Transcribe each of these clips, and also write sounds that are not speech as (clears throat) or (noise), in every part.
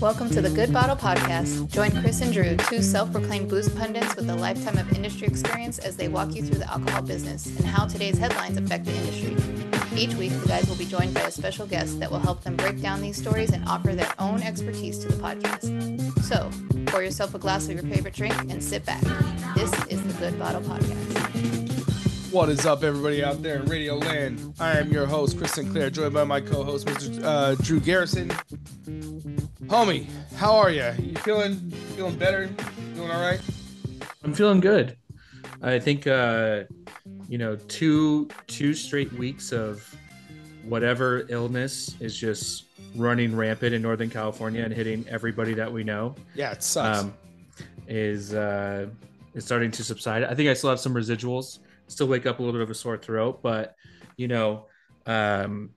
Welcome to the Good Bottle Podcast. Join Chris and Drew, two self proclaimed booze pundits with a lifetime of industry experience, as they walk you through the alcohol business and how today's headlines affect the industry. Each week, the guys will be joined by a special guest that will help them break down these stories and offer their own expertise to the podcast. So, pour yourself a glass of your favorite drink and sit back. This is the Good Bottle Podcast. What is up, everybody out there in Radio Land? I am your host, Chris Sinclair, joined by my co-host, Mr. Uh, Drew Garrison. Homie, how are you? You feeling feeling better? Doing all right? I'm feeling good. I think uh, you know two two straight weeks of whatever illness is just running rampant in Northern California and hitting everybody that we know. Yeah, it sucks. Um, is uh, is starting to subside. I think I still have some residuals. Still wake up a little bit of a sore throat, but you know, um,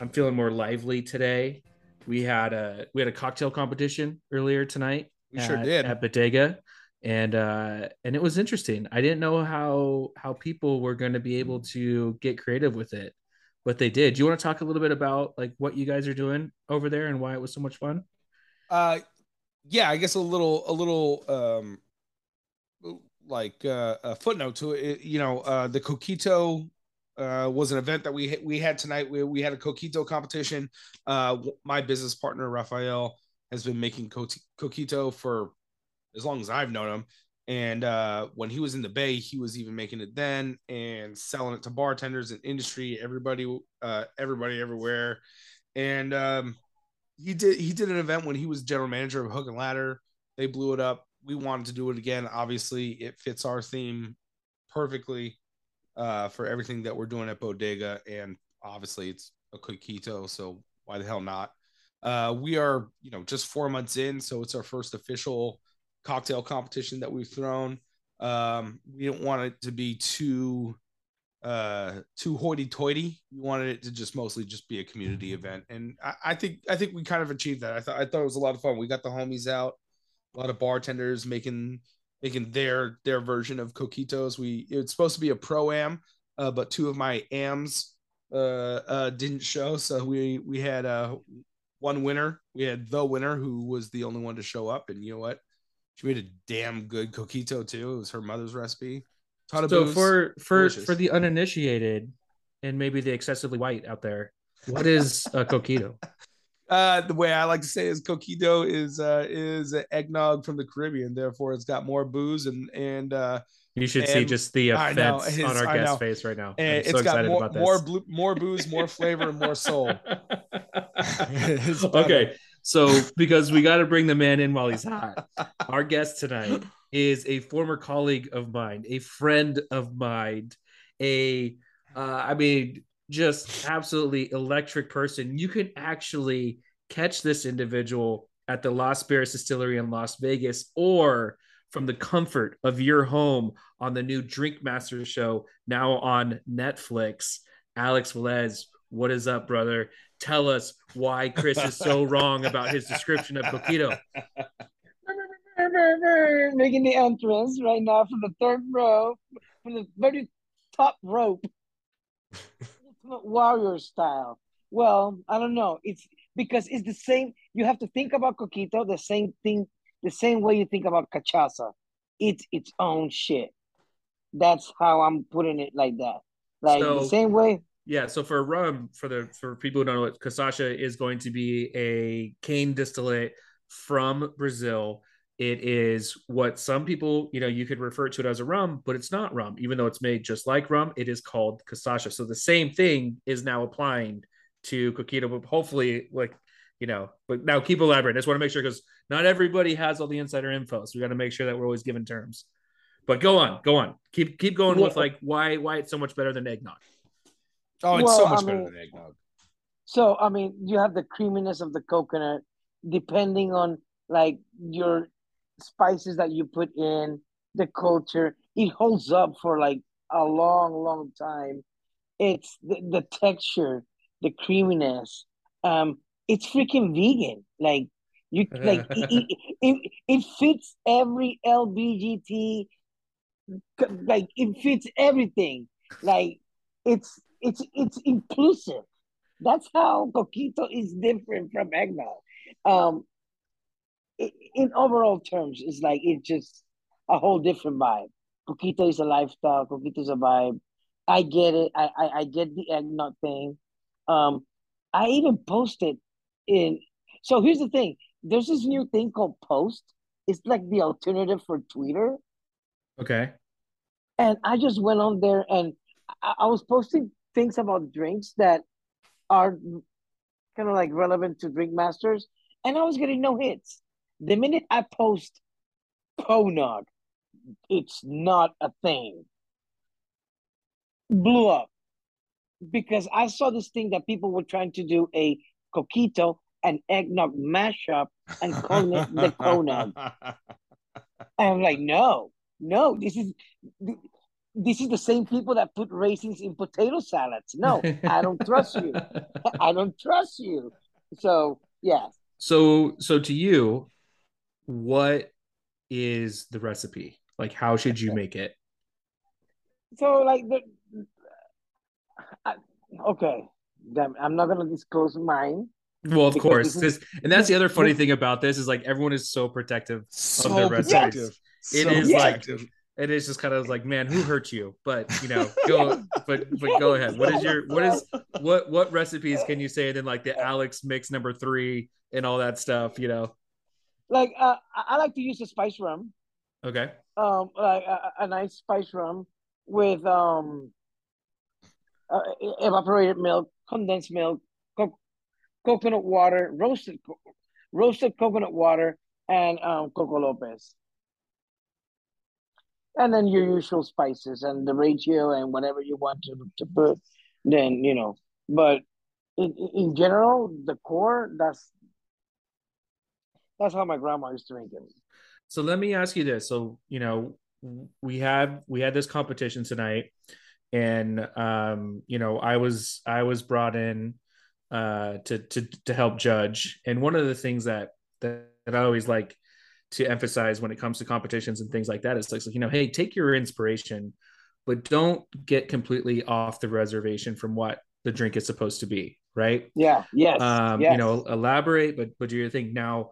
I'm feeling more lively today we had a we had a cocktail competition earlier tonight. We at, sure did at Bodega, and uh, and it was interesting. I didn't know how how people were going to be able to get creative with it, but they did. Do you want to talk a little bit about like what you guys are doing over there and why it was so much fun? Uh, yeah, I guess a little a little um like uh, a footnote to it. You know, uh, the Coquito uh, was an event that we we had tonight. We, we had a coquito competition. Uh, my business partner Rafael has been making co- coquito for as long as I've known him. And uh, when he was in the Bay, he was even making it then and selling it to bartenders and industry, everybody, uh, everybody everywhere. And um, he did he did an event when he was general manager of Hook and Ladder. They blew it up. We wanted to do it again. Obviously, it fits our theme perfectly uh, for everything that we're doing at Bodega, and obviously it's a coquito, so why the hell not? Uh, we are, you know, just four months in, so it's our first official cocktail competition that we've thrown. Um, we don't want it to be too uh too hoity-toity we wanted it to just mostly just be a community event and I, I, think i think we kind of achieved that i thought i thought it was a lot of fun we got the homies out a lot of bartenders making making their their version of coquitos. We it's supposed to be a pro am, uh, but two of my ams uh, uh, didn't show, so we we had uh, one winner. We had the winner who was the only one to show up, and you know what? She made a damn good coquito too. It was her mother's recipe. so booze, for for delicious. for the uninitiated and maybe the excessively white out there, what is a coquito? (laughs) Uh, the way I like to say is coquito is uh, is eggnog from the Caribbean. Therefore, it's got more booze and and uh, you should and, see just the offense on our guest face right now. And it's so got more more, blue, more booze, more flavor, and more soul. (laughs) (laughs) okay, so because we got to bring the man in while he's hot. Our guest tonight is a former colleague of mine, a friend of mine, a uh, I mean just absolutely electric person. You can actually catch this individual at the Lost Spirits Distillery in Las Vegas or from the comfort of your home on the new Drink Master show now on Netflix. Alex Velez, what is up, brother? Tell us why Chris is so (laughs) wrong about his description of Coquito. (laughs) Making the entrance right now from the third row, from the very top rope. (laughs) warrior style. Well, I don't know. It's because it's the same. You have to think about coquito the same thing, the same way you think about cachaça. It's its own shit. That's how I'm putting it like that. Like so, the same way. Yeah. So for rum, for the for people who don't know what cachaça is going to be a cane distillate from Brazil it is what some people, you know, you could refer to it as a rum, but it's not rum. Even though it's made just like rum, it is called cachaça. So the same thing is now applying to coquito, but hopefully, like, you know, but now keep elaborating. I just want to make sure because not everybody has all the insider info. So we got to make sure that we're always given terms. But go on, go on. Keep keep going with like why why it's so much better than eggnog. Oh, it's well, so much I better mean, than eggnog. So I mean, you have the creaminess of the coconut, depending on like your spices that you put in, the culture, it holds up for like a long, long time. It's the, the texture, the creaminess. Um, it's freaking vegan. Like you, (laughs) like it, it, it, it fits every LBGT. Like it fits everything. Like it's it's it's inclusive. That's how coquito is different from eggnog. Um, in overall terms, it's like it's just a whole different vibe. Coquito is a lifestyle. Coquito is a vibe. I get it. I, I, I get the eggnog thing. Um, I even posted in. So here's the thing. There's this new thing called Post. It's like the alternative for Twitter. Okay. And I just went on there and I, I was posting things about drinks that are kind of like relevant to Drink Masters, and I was getting no hits. The minute I post Ponog, it's not a thing. Blew up because I saw this thing that people were trying to do a coquito and eggnog mashup and calling it the Ponog. (laughs) I'm like, no, no, this is this is the same people that put raisins in potato salads. No, I don't trust you. (laughs) I don't trust you. So yeah. So so to you, what is the recipe? Like, how should you make it? So, like the I, okay, I'm not gonna disclose mine. Well, of course, this, and that's the other funny thing about this is like everyone is so protective so of their recipes. It so is like it is just kind of like, man, who hurt you? But you know, (laughs) go, but but go ahead. What is your what is what what recipes can you say? And then like the Alex mix number three and all that stuff, you know. Like uh, I like to use a spice rum. Okay. Um, like a, a nice spice rum with um uh, evaporated milk, condensed milk, co- coconut water, roasted roasted coconut water, and um, Coco Lopez. And then your usual spices and the ratio and whatever you want to, to put. Then you know, but in, in general, the core that's that's how my grandma used to make it. So let me ask you this. So, you know, we have we had this competition tonight and um, you know, I was I was brought in uh to to to help judge. And one of the things that that, that I always like to emphasize when it comes to competitions and things like that is like, you know, hey, take your inspiration, but don't get completely off the reservation from what the drink is supposed to be, right? Yeah. Yes. Um, yes. you know, elaborate, but but do your thing. Now,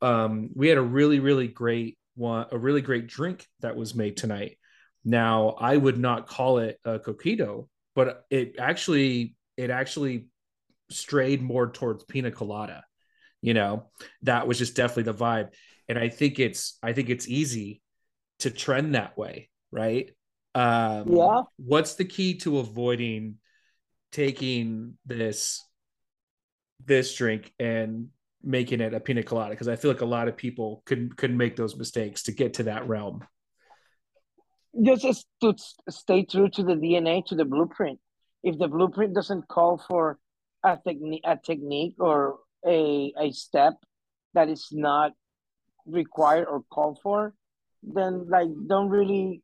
um, we had a really really great one, a really great drink that was made tonight. Now, I would not call it a coquito, but it actually it actually strayed more towards pina colada. You know, that was just definitely the vibe, and I think it's I think it's easy to trend that way, right? Um, yeah. What's the key to avoiding taking this this drink and making it a pina colada because I feel like a lot of people could could make those mistakes to get to that realm. Just to stay true to the DNA, to the blueprint. If the blueprint doesn't call for a technique, a technique or a a step that is not required or called for, then like don't really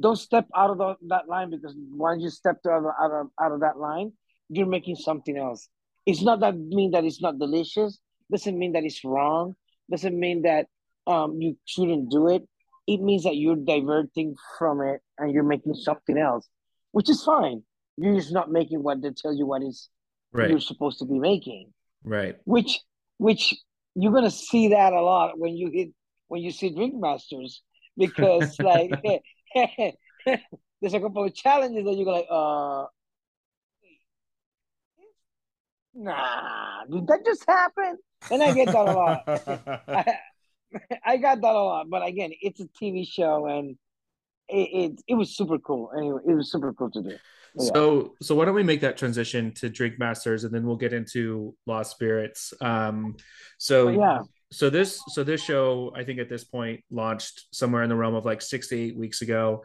don't step out of the, that line because once you step out of, out of out of that line, you're making something else. It's not that mean that it's not delicious doesn't mean that it's wrong doesn't mean that um, you shouldn't do it. It means that you're diverting from it and you're making something else which is fine. You're just not making what they tell you what is right. you're supposed to be making. Right. Which which you're gonna see that a lot when you hit when you see drink masters because like (laughs) there's a couple of challenges that you're like uh nah did that just happen and I get that a lot. (laughs) (laughs) I, I, got that a lot, but again, it's a TV show, and it it, it was super cool. Anyway, it was super cool to do. Yeah. So so why don't we make that transition to Drink Masters, and then we'll get into Lost Spirits. Um, so yeah. So this so this show, I think at this point launched somewhere in the realm of like six to eight weeks ago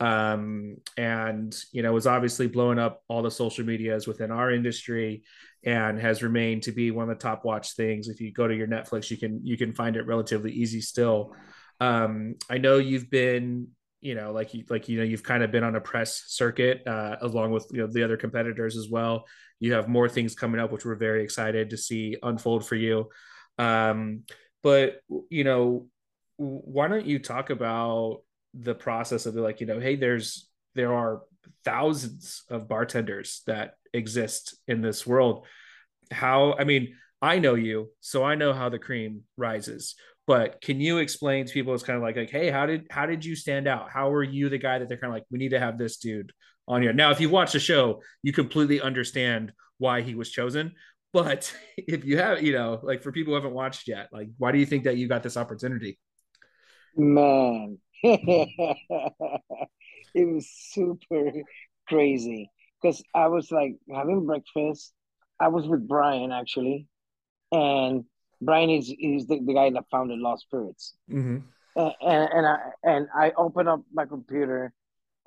um, and you know was obviously blowing up all the social medias within our industry and has remained to be one of the top watch things. If you go to your netflix you can you can find it relatively easy still. Um, i know you've been you know like you like you know you've kind of been on a press circuit uh, along with you know the other competitors as well. You have more things coming up which we're very excited to see unfold for you. Um, but you know why don't you talk about the process of like you know hey there's there are thousands of bartenders that exist in this world. How, I mean, I know you, so I know how the cream rises. But can you explain to people? It's kind of like, like, hey, how did how did you stand out? How were you the guy that they're kind of like, we need to have this dude on here? Now, if you watch the show, you completely understand why he was chosen. But (laughs) if you have, you know, like for people who haven't watched yet, like, why do you think that you got this opportunity? Man, (laughs) it was super crazy because I was like having breakfast. I was with Bryan actually, and Bryan is is the, the guy that founded Lost Spirits. Mm-hmm. And, and, and I and I open up my computer,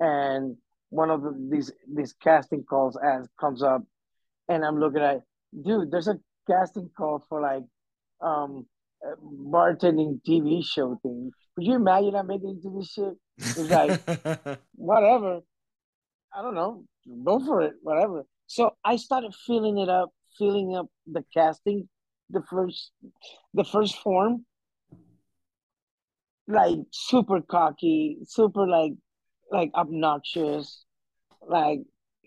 and one of the, these these casting calls as comes up, and I'm looking at, dude, there's a casting call for like, um, bartending TV show thing. Could you imagine I making into this shit? It's like (laughs) whatever. I don't know. Go for it. Whatever. So I started filling it up, filling up the casting, the first the first form. Like super cocky, super like like obnoxious, like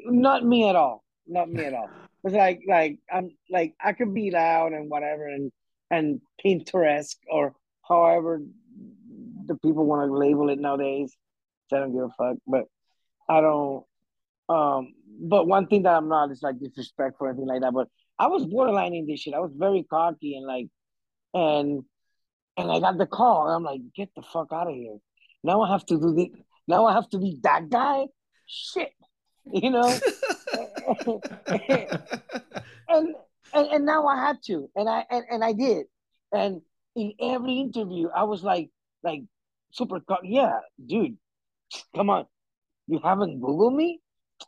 not me at all. Not me at all. (laughs) It's like like I'm like I could be loud and whatever and and Pinterest or however the people want to label it nowadays. I don't give a fuck, but I don't. Um, but one thing that I'm not is like disrespectful or anything like that. But I was borderlining this shit. I was very cocky and like, and and I got the call. And I'm like, get the fuck out of here. Now I have to do the. Now I have to be that guy. Shit, (laughs) you know. (laughs) and, and and now I had to, and I and, and I did. And in every interview, I was like, like super. Yeah, dude, come on. You haven't Googled me?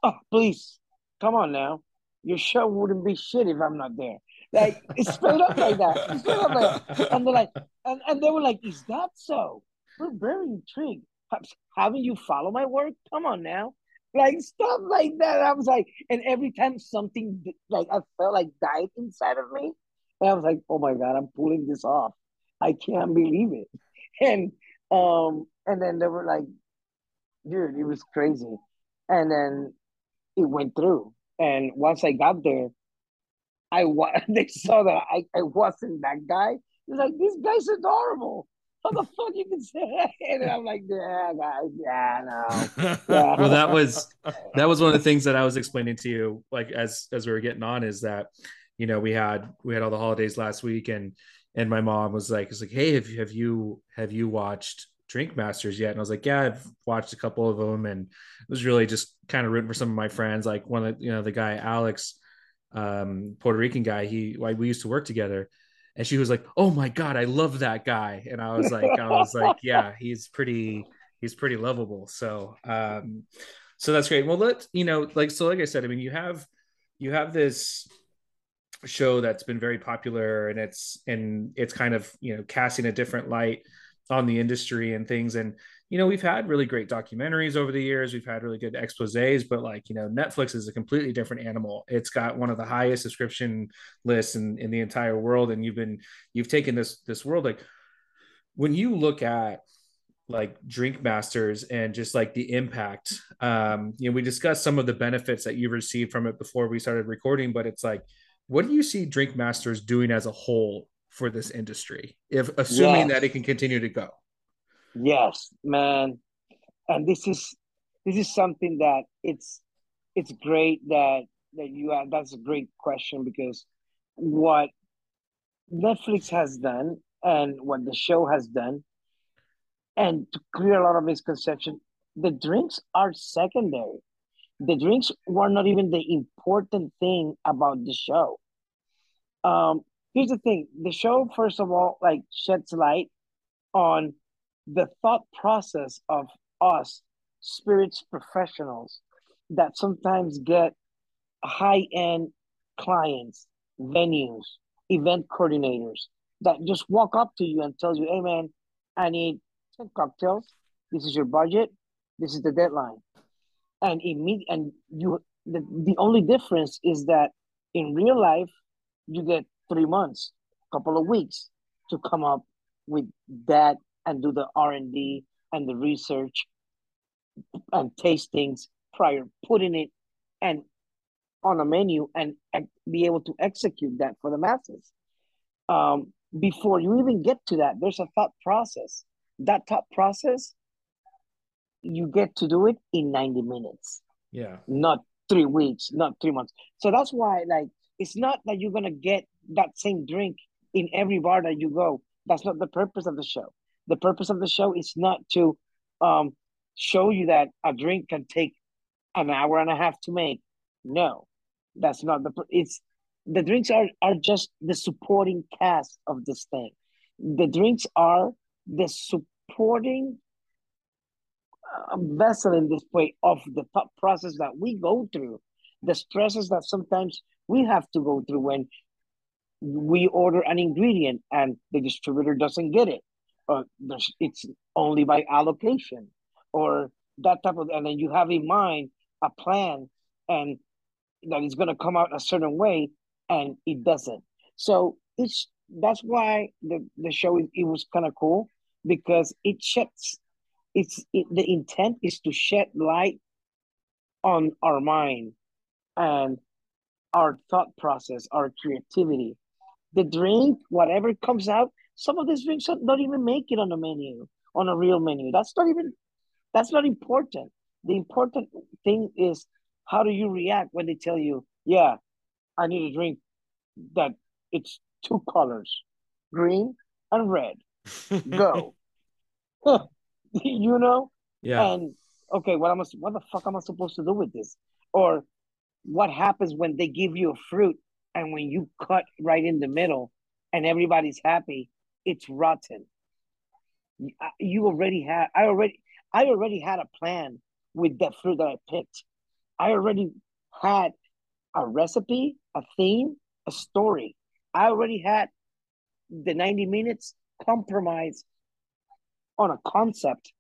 Oh, please, come on now. Your show wouldn't be shit if I'm not there. Like it's straight up like that. Straight up like that. And they're like, and, and they were like, is that so? We're very intrigued. Haven't you follow my work? Come on now. Like stuff like that. I was like, and every time something like I felt like died inside of me, and I was like, oh my god, I'm pulling this off. I can't believe it. And um, and then they were like, dude, it was crazy. And then it went through. And once I got there, I was (laughs) they saw that I, I wasn't that guy. Was like, this guy's adorable. How the fuck you can say that? (laughs) And I'm like, yeah, guys, yeah, no. (laughs) Yeah. well, that was that was one of the things that I was explaining to you, like as as we were getting on, is that you know we had we had all the holidays last week, and and my mom was like, "It's like, hey, have you have you have you watched Drink Masters yet?" And I was like, "Yeah, I've watched a couple of them," and it was really just kind of rooting for some of my friends, like one of you know the guy Alex, um, Puerto Rican guy. He like, we used to work together, and she was like, "Oh my god, I love that guy," and I was like, "I was like, (laughs) yeah, he's pretty, he's pretty lovable." So, um, so that's great. Well, let you know, like so, like I said, I mean, you have you have this show that's been very popular and it's and it's kind of you know casting a different light on the industry and things. And you know we've had really great documentaries over the years. We've had really good exposés but like you know netflix is a completely different animal. It's got one of the highest subscription lists in, in the entire world. And you've been you've taken this this world. Like when you look at like drink masters and just like the impact um you know we discussed some of the benefits that you've received from it before we started recording but it's like what do you see Drink Masters doing as a whole for this industry, if assuming yes. that it can continue to go? Yes, man, and this is this is something that it's it's great that that you have. That's a great question because what Netflix has done and what the show has done, and to clear a lot of misconception, the drinks are secondary the drinks were not even the important thing about the show. Um, here's the thing: the show, first of all, like sheds light on the thought process of us spirits professionals that sometimes get high end clients, venues, event coordinators that just walk up to you and tell you, "Hey, man, I need 10 cocktails. This is your budget. This is the deadline." And immediate and you the, the only difference is that in real life you get three months a couple of weeks to come up with that and do the r&d and the research and tastings prior putting it and on a menu and, and be able to execute that for the masses. Um, before you even get to that, there's a thought process. That thought process, you get to do it in 90 minutes. Yeah. Not three weeks, not three months. So that's why, like, it's not that you're gonna get that same drink in every bar that you go. That's not the purpose of the show. The purpose of the show is not to um, show you that a drink can take an hour and a half to make. No, that's not the. It's the drinks are are just the supporting cast of this thing. The drinks are the supporting uh, vessel in this way of the process that we go through, the stresses that sometimes we have to go through when we order an ingredient and the distributor doesn't get it, or it's only by allocation, or that type of, and then you have in mind a plan and that is going to come out a certain way and it doesn't. So it's that's why the the show it was kind of cool because it sheds it's it, the intent is to shed light on our mind and our thought process, our creativity. The drink, whatever comes out, some of these drinks don't even make it on a menu, on a real menu. That's not even that's not important. The important thing is how do you react when they tell you, yeah, I need a drink that it's two colors, green and red. Go. (laughs) (laughs) (laughs) you know? Yeah. And okay, what am I what the fuck am I supposed to do with this? Or what happens when they give you a fruit and when you cut right in the middle and everybody's happy, it's rotten. Uh, you already had I already I already had a plan with the fruit that I picked. I already had a recipe, a theme, a story. I already had the 90 minutes compromise on a concept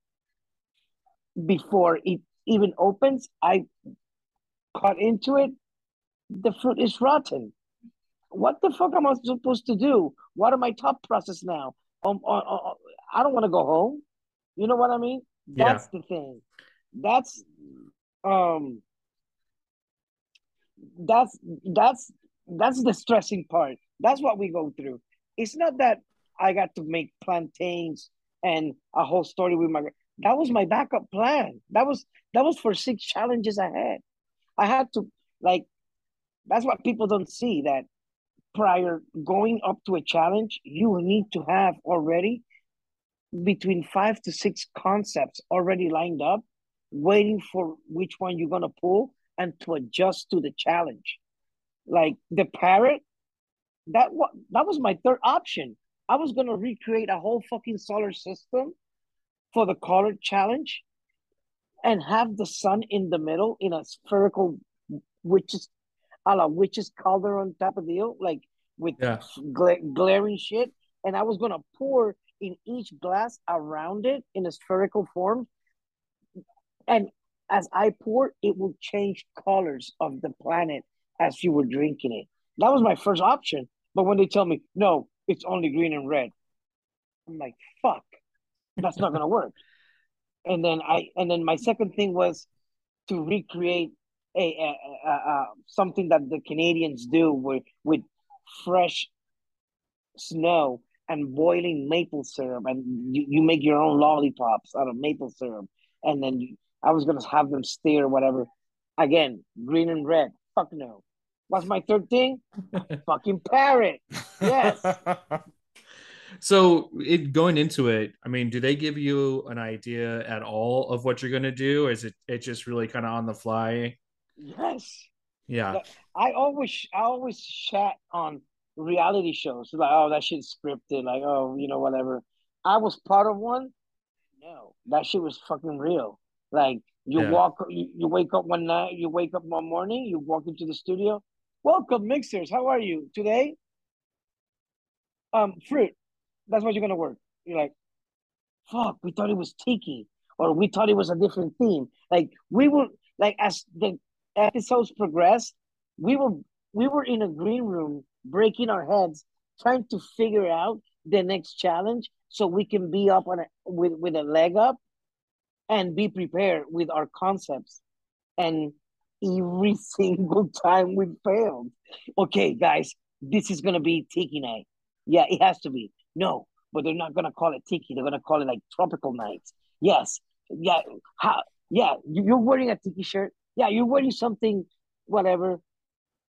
before it even opens. I cut into it. The fruit is rotten. What the fuck am I supposed to do? What are my top process now? Um, uh, uh, uh I don't want to go home. You know what I mean? That's yeah. the thing. That's um that's that's that's the stressing part. That's what we go through. It's not that I got to make plantains and a whole story with my that was my backup plan. That was that was for six challenges I had. I had to like that's what people don't see that prior going up to a challenge, you need to have already between five to six concepts already lined up, waiting for which one you're gonna pull and to adjust to the challenge. Like the parrot, that that was my third option. I was gonna recreate a whole fucking solar system for the color challenge and have the sun in the middle in a spherical witches a la witches cauldron type of the deal, like with yeah. gla- glaring shit. And I was gonna pour in each glass around it in a spherical form. And as I pour, it will change colors of the planet as you were drinking it. That was my first option. But when they tell me, no, it's only green and red, I'm like, fuck, that's not gonna work. And then I and then my second thing was to recreate a, a, a, a something that the Canadians do with with fresh snow and boiling maple syrup, and you, you make your own lollipops out of maple syrup, and then you, I was gonna have them stay or whatever. Again, green and red. Fuck no. What's my third thing? (laughs) Fucking parrot. Yes. (laughs) so it going into it, I mean, do they give you an idea at all of what you're gonna do? Or is it it just really kind of on the fly? Yes. Yeah. I always I always chat on reality shows. Like, oh, that shit's scripted. Like, oh, you know, whatever. I was part of one. No, that shit was fucking real. Like, you yeah. walk, you, you wake up one night, you wake up one morning, you walk into the studio. Welcome, mixers. How are you today? Um, fruit. That's what you're gonna work. You're like, fuck. We thought it was tiki, or we thought it was a different theme. Like we were like as the episodes progressed, we were we were in a green room breaking our heads trying to figure out the next challenge so we can be up on a with with a leg up and be prepared with our concepts and every (laughs) single time we failed. Okay, guys, this is gonna be tiki night. Yeah, it has to be. No, but they're not gonna call it tiki. They're gonna call it like tropical nights. Yes, yeah. How? Yeah, you're wearing a tiki shirt. Yeah, you're wearing something, whatever.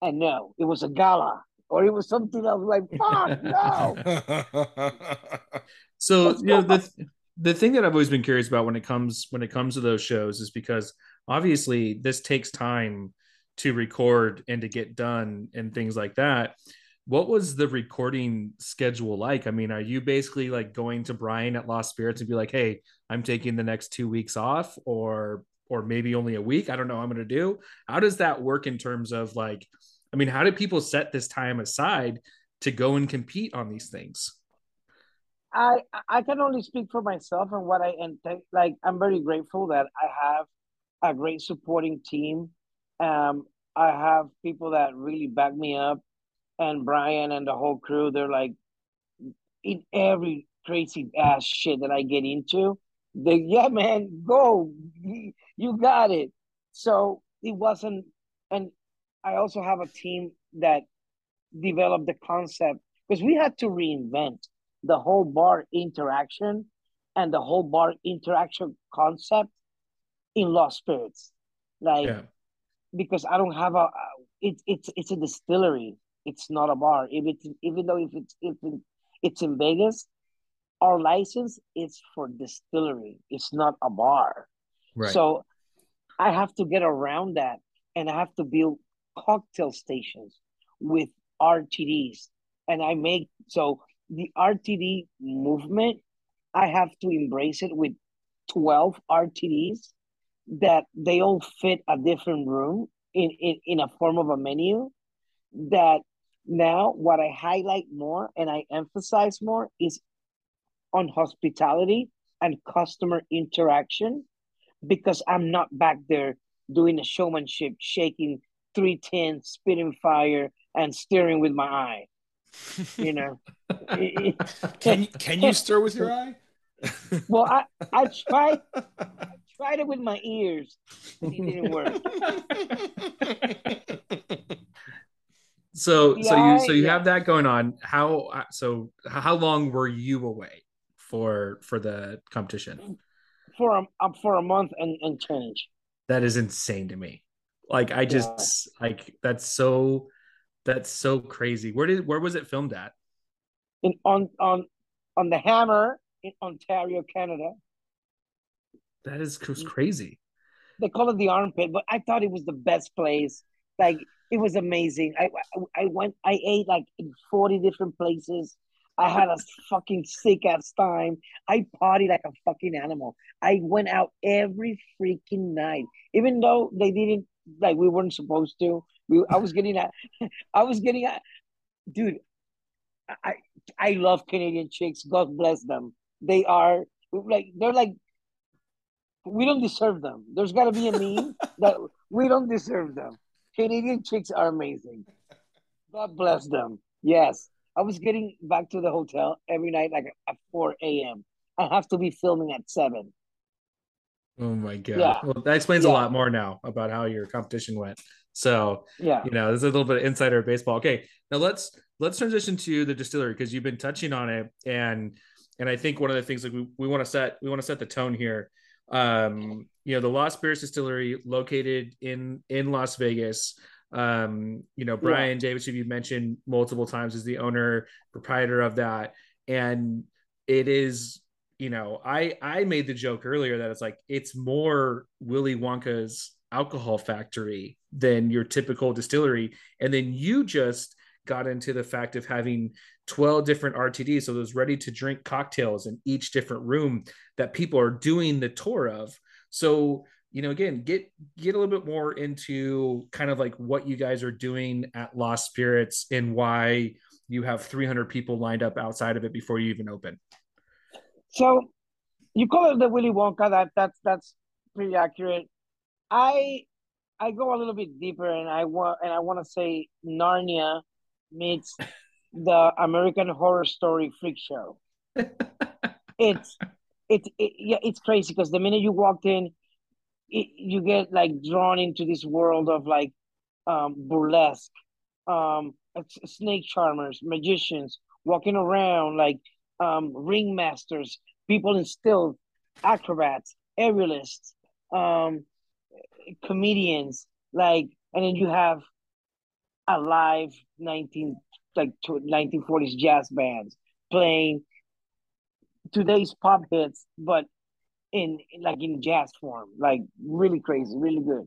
And no, it was a gala or it was something else. Like fuck (laughs) no. so you know the the thing that I've always been curious about when it comes when it comes to those shows is because obviously this takes time to record and to get done and things like that. What was the recording schedule like? I mean are you basically like going to bryan at lost spirits and be like hey i'm taking the next two weeks off or or maybe only a week? I don't know i'm going to do. How does that work in terms of like i mean how do people set this time aside to go and compete on these things? I i can only speak for myself and what i and like i'm very grateful that i have a great supporting team. Um, I have people that really back me up, and Bryan and the whole crew. They're like in every crazy ass shit that I get into. They yeah, man, go, you got it. So it wasn't, and I also have a team that developed the concept because we had to reinvent the whole bar interaction and the whole bar interaction concept in Lost Spirits, like yeah. because I don't have a. It's it's it's a distillery. It's not a bar. If it's even though if it's if it's in Vegas, our license is for distillery. It's not a bar. Right. So I have to get around that, and I have to build cocktail stations with RTDs, and I make so the RTD movement. I have to embrace it with 12 RTDs that they all fit a different room in, in, in a form of a menu that now what I highlight more and I emphasize more is on hospitality and customer interaction because I'm not back there doing the showmanship, shaking three tins, spitting fire, and steering with my eye. You know, (laughs) can can you stir with your (laughs) eye? well, I I (laughs) tried tried it with my ears. It didn't work. so yeah, (laughs) so you so you yeah. have that going on. How so how long were you away for for the competition? For a um, for a month and, and change. That is insane to me. Like I just yeah. like that's so that's so crazy. Where did where was it filmed at? In on on on the Hammer in Ontario, Canada. That is mm. crazy. They call it the armpit, but I thought it was the best place. Like it was amazing. I I went. I ate like in forty different places. I had a fucking sick ass time. I partied like a fucking animal. I went out every freaking night, even though they didn't like we weren't supposed to. We I was getting at, (laughs) I was getting at, dude. I I love Canadian chicks. God bless them. They are like they're like we don't deserve them. There's got to be a meme (laughs) that we don't deserve them. Canadian chicks are amazing. God bless them. Yes. I was getting back to the hotel every night like at 4 a.m. I have to be filming at 7. Oh my god. Yeah. Well, that explains yeah. a lot more now about how your competition went. So, yeah. You know, there's a little bit of insider baseball. Okay. Now let's let's transition to the distillery because you've been touching on it and and I think one of the things like we, we want to set we want to set the tone here um, you know, the Lost Spirits Distillery located in in Las Vegas. Um, you know, Bryan yeah. Davis, who you mentioned multiple times, is the owner proprietor of that, and it is. You know, I I made the joke earlier that it's like it's more Willy Wonka's alcohol factory than your typical distillery, and then you just got into the fact of having 12 different RTDs. So those ready to drink cocktails in each different room that people are doing the tour of. So, you know, again, get get a little bit more into kind of like what you guys are doing at Lost Spirits and why you have 300 people lined up outside of it before you even open. So you call it the Willy Wonka. That that's that's pretty accurate. I I go a little bit deeper, and I want and I want to say Narnia meets the American Horror Story freak show. (laughs) it's it's it, yeah, it's crazy because the minute you walked in, it, you get like drawn into this world of like um, burlesque, um, snake charmers, magicians walking around like um, ringmasters, people in still, acrobats, aerialists, um, comedians, like, and then you have live 19 like 1940s jazz bands playing today's pop hits, but in like in jazz form, like really crazy, really good.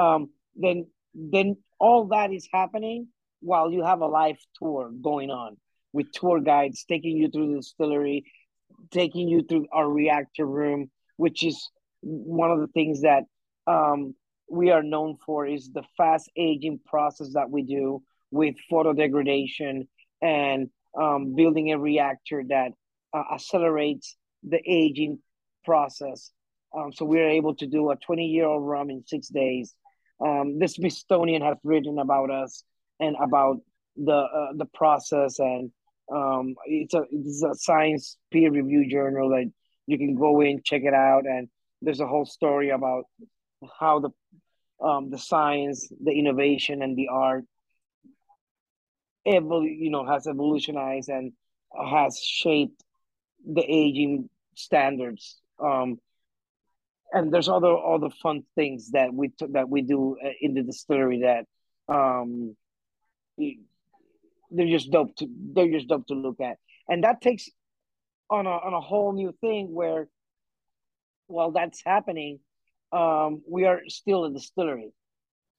Um, then then all that is happening while you have a live tour going on with tour guides taking you through the distillery, taking you through our reactor room, which is one of the things that um, we are known for is the fast aging process that we do with photo degradation and um, building a reactor that uh, accelerates the aging process. Um, so we are able to do a 20 year old rum in six days. Um, the Smithsonian has written about us and about the uh, the process, and um, it's a it's a science peer review journal that you can go in check it out, and there's a whole story about how the um, the science, the innovation, and the art, evol- you know, has evolutionized and has shaped the aging standards. Um, and there's other other fun things that we t- that we do uh, in the distillery that um, they're just dope to they're just dope to look at, and that takes on a on a whole new thing where while that's happening, um, we are still a distillery.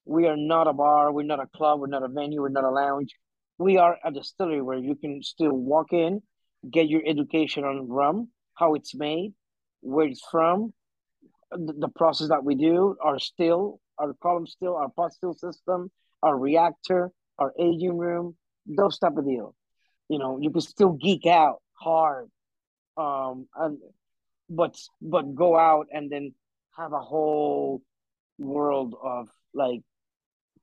We are not a bar. We're not a club. We're not a venue. We're not a lounge. We are a distillery where you can still walk in, get your education on rum, how it's made, where it's from, the, the process that we do, our still, our column still, our pot still system, our reactor, our aging room, those type of deal. You know, you can still geek out hard, um, and but but go out and then have a whole world of like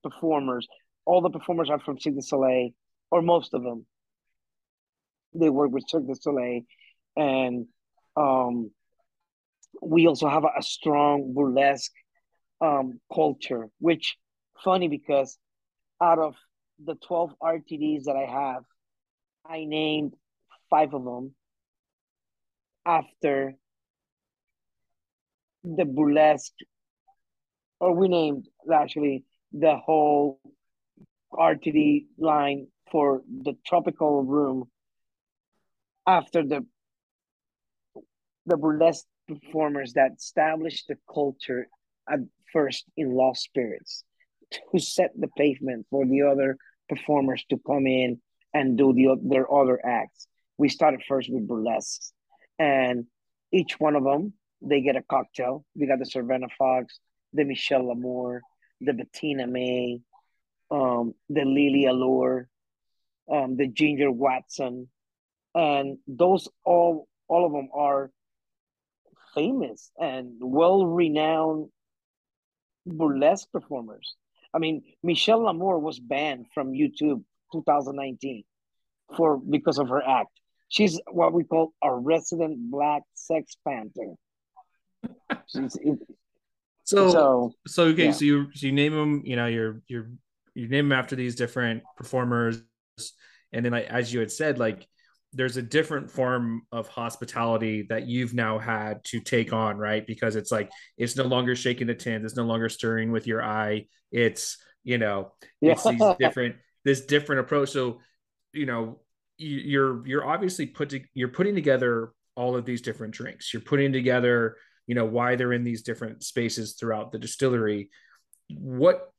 performers. All the performers are from Cirque du Soleil, or most of them. They work with Cirque du Soleil, and um, we also have a, a strong burlesque um, culture. Which funny because out of the 12 RTDs that I have, I named five of them after the burlesque, or we named actually the whole RTD line for the tropical room after the the burlesque performers that established the culture at first in Lost Spirits who set the pavement for the other performers to come in and do the their other acts. We started first with burlesque, and each one of them they get a cocktail. We got the Savannah Fox, the Michelle L'Amour, the Bettina May, um, the Lily Allure, um, the Ginger Watson, and those all all of them are famous and well renowned burlesque performers. I mean, Michelle L'Amour was banned from YouTube 2019 for because of her act. She's what we call a resident black sex panther. So, so, so okay, yeah. so you so you name them, you know, you're you're you name them after these different performers, and then like as you had said, like there's a different form of hospitality that you've now had to take on, right? Because it's like it's no longer shaking the tins, it's no longer stirring with your eye. It's you know, yeah. it's these different this different approach. So, you know, you're you're obviously putting you're putting together all of these different drinks. You're putting together, you know, why they're in these different spaces throughout the distillery. What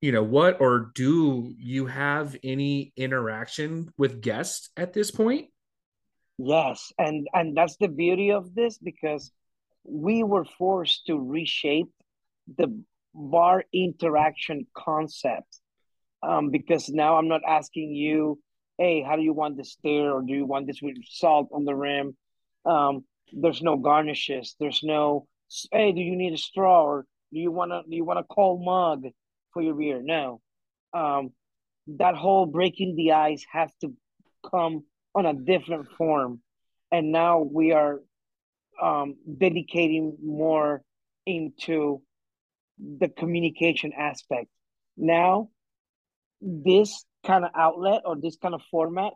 you know, what or do you have any interaction with guests at this point? Yes, and and that's the beauty of this because we were forced to reshape the bar interaction concept um, because now I'm not asking you, hey, how do you want this there, or do you want this with salt on the rim? Um, there's no garnishes. There's no, hey, do you need a straw, or do you want to do you want a cold mug for your beer? No, um, that whole breaking the ice has to come on a different form. And now we are um, dedicating more into the communication aspect. Now, this kind of outlet or this kind of format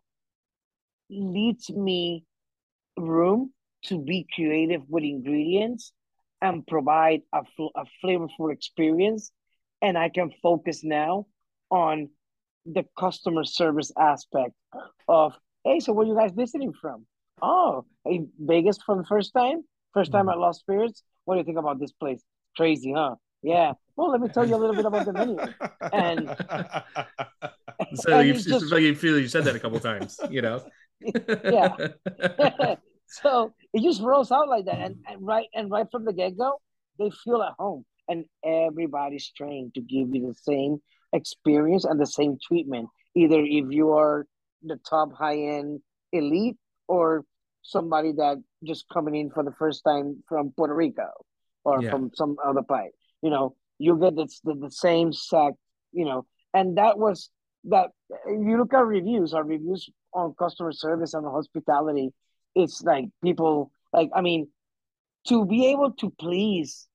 leads me room to be creative with ingredients and provide a, a flavorful experience. And I can focus now on the customer service aspect of, hey, so where you guys visiting from? Oh, hey, Vegas for the first time? First time mm-hmm. at Lost Spirits? What do you think about this place? Crazy, huh? Yeah. Well, let me tell you a little bit about the menu. And (laughs) so and you just like you feel you said that a couple times, you know. (laughs) yeah. (laughs) (laughs) so it just rolls out like that, and, and right and right from the get go, they feel at home, and everybody's trained to give you the same experience and the same treatment. Either if you are the top high end elite or somebody that just coming in for the first time from Puerto Rico or yeah. from some other place, you know, you get the, the, the same sack, you know, and that was that. If you look at reviews, our reviews on customer service and hospitality, it's like people like I mean, to be able to please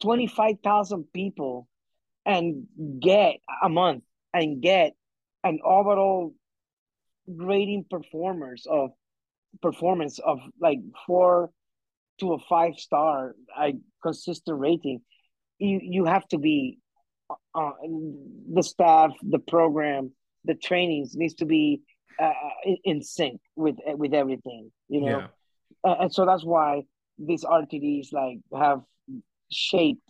twenty five thousand people and get a month and get an overall rating performers of performance of like four to a five star I consistent rating you you have to be uh, the staff the program the trainings needs to be uh, in, sync with with everything you know yeah. uh, and so that's why these rtds like have shaped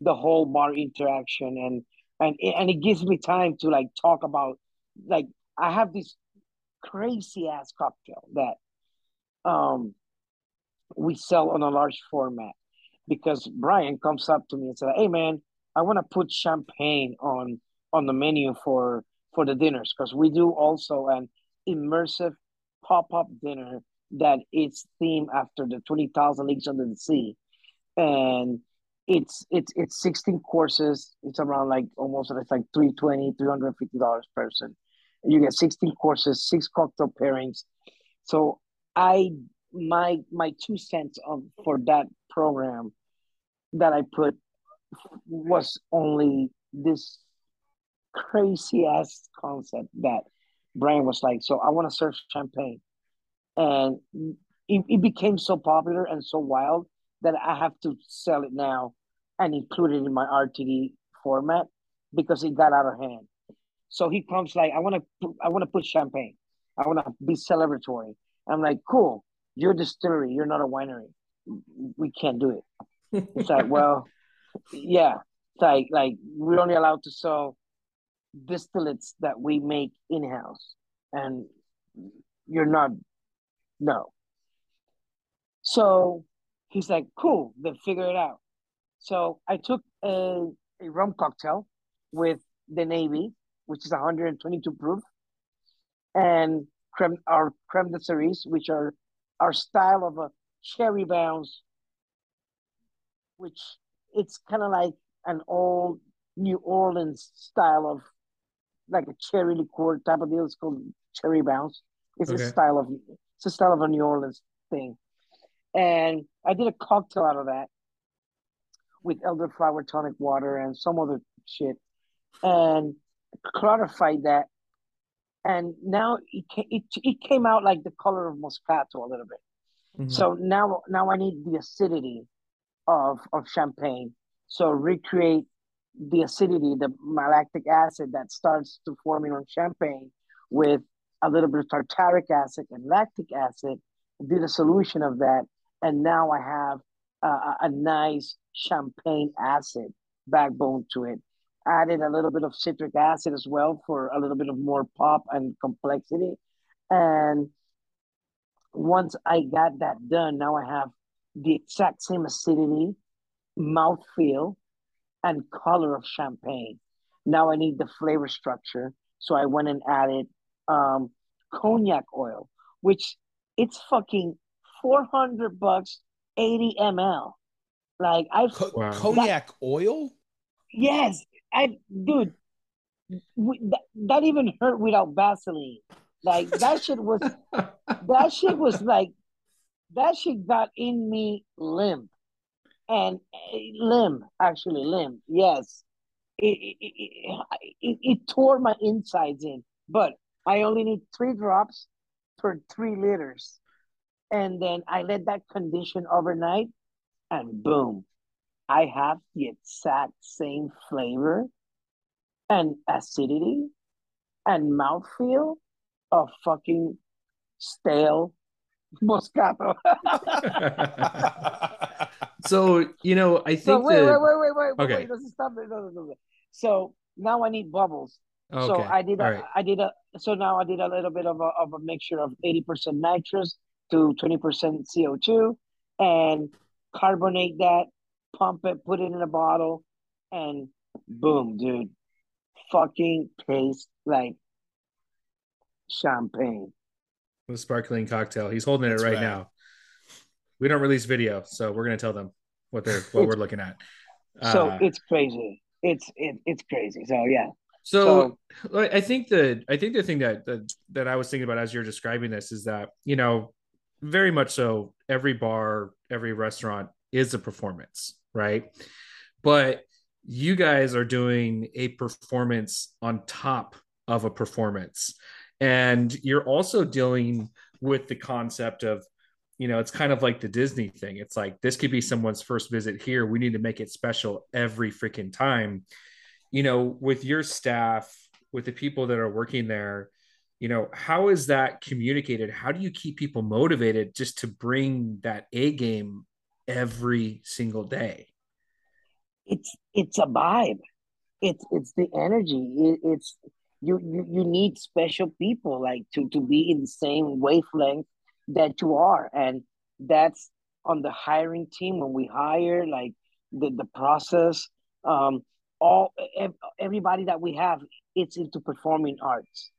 the whole bar interaction and and and it gives me time to like talk about like I have this crazy ass cocktail that um we sell on a large format because Bryan comes up to me and said, "Hey man, I want to put champagne on on the menu for for the dinners because we do also an immersive pop up dinner that it's themed after the twenty thousand leagues under the sea, and it's it's it's 16 courses. It's around like almost it's like 320 350 dollars per person. You get 16 courses six cocktail pairings. So i my my two cents of for that program that i put was only this crazy ass concept that bryan was like so i want to serve champagne and it, it became so popular and so wild that i have to sell it now and include it in my RTD format because it got out of hand. So he comes like, I want to, I want to put champagne. I want to be celebratory. I'm like, cool. You're a distillery. You're not a winery. We can't do it. It's like, (laughs) well, yeah. It's like, like we're only allowed to sell distillates that we make in house, and you're not. No. So he's like, cool. Then figure it out. So I took a, a rum cocktail with the Navy, which is 122 proof, and creme, our creme de cerise, which are our style of a cherry bounce, which it's kind of like an old New Orleans style of like a cherry liqueur type of deal. It's called cherry bounce. It's okay. a style of it's a style of a New Orleans thing. And I did a cocktail out of that with elderflower tonic water and some other shit, and clarified that. And now it, it, it came out like the color of Moscato a little bit. Mm-hmm. So now now I need the acidity of of champagne. So recreate the acidity, the malactic acid that starts to forming on champagne with a little bit of tartaric acid and lactic acid. Did a solution of that, and now I have uh, a nice champagne acid backbone to it. Added a little bit of citric acid as well for a little bit of more pop and complexity. And once I got that done, now I have the exact same acidity, mouthfeel, and color of champagne. Now I need the flavor structure. So I went and added um, cognac oil, which it's fucking 400 bucks 80 ml. Like I Co- wow. cognac that, oil. Yes, I dude. We, that, that even hurt without Vaseline. Like that shit was. (laughs) that shit was like. That shit got in me limp. And limb actually limb yes it it, it, it, it tore my insides in but i only need three drops per three liters and then i let that condition overnight and boom i have the exact same flavor and acidity and mouthfeel of fucking stale (laughs) Moscato. (laughs) (laughs) so you know, I think. So wait, the... wait, wait, wait, wait, Okay. wait. Doesn't stop. it, doesn't- doesn't- So now I need bubbles. Okay. So I did. A, All right. I did a. So now I did a little bit of a of a mixture of eighty percent nitrous to twenty percent CO two, and carbonate that, pump it, put it in a bottle, and boom, dude, fucking tastes like champagne. the sparkling cocktail. He's holding it right, right. now. We don't release video, so we're gonna tell them what they're what we're looking at. So Uh, it's crazy. It's it, it's crazy. So yeah. So like, I think the I think the thing that, that that I was thinking about as you're describing this is that you know very much so every bar every restaurant is a performance right but you guys are doing a performance on top of a performance and you're also dealing with the concept of you know it's kind of like the disney thing. It's like this could be someone's first visit here. We need to make it special every freaking time. You know with your staff with the people that are working there you know how is that communicated? How do you keep people motivated just to bring that a game every single day? It's it's a vibe. It's it's the energy. It, it's you, you you need special people like to to be in the same wavelength that you are, and that's on the hiring team when we hire like the the process. Um, all everybody that we have, it's into performing arts.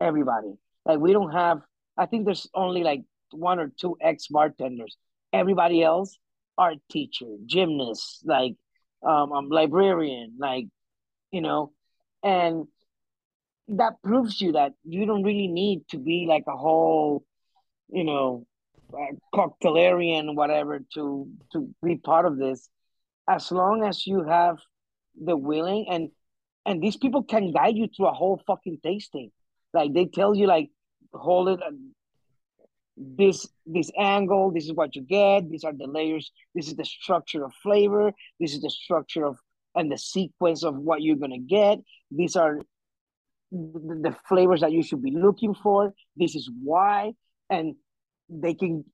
Everybody like we don't have. I think there's only like one or two ex bartenders. Everybody else, art teacher, gymnast, like um, um librarian, like you know, and that proves you that you don't really need to be like a whole, you know, uh, whatever, to to be part of this. As long as you have the willing and and these people can guide you through a whole fucking tasting. Like they tell you, like hold it. uh, This this angle, this is what you get. These are the layers. This is the structure of flavor. This is the structure of and the sequence of what you're gonna get. These are the, the flavors that you should be looking for. This is why, and they can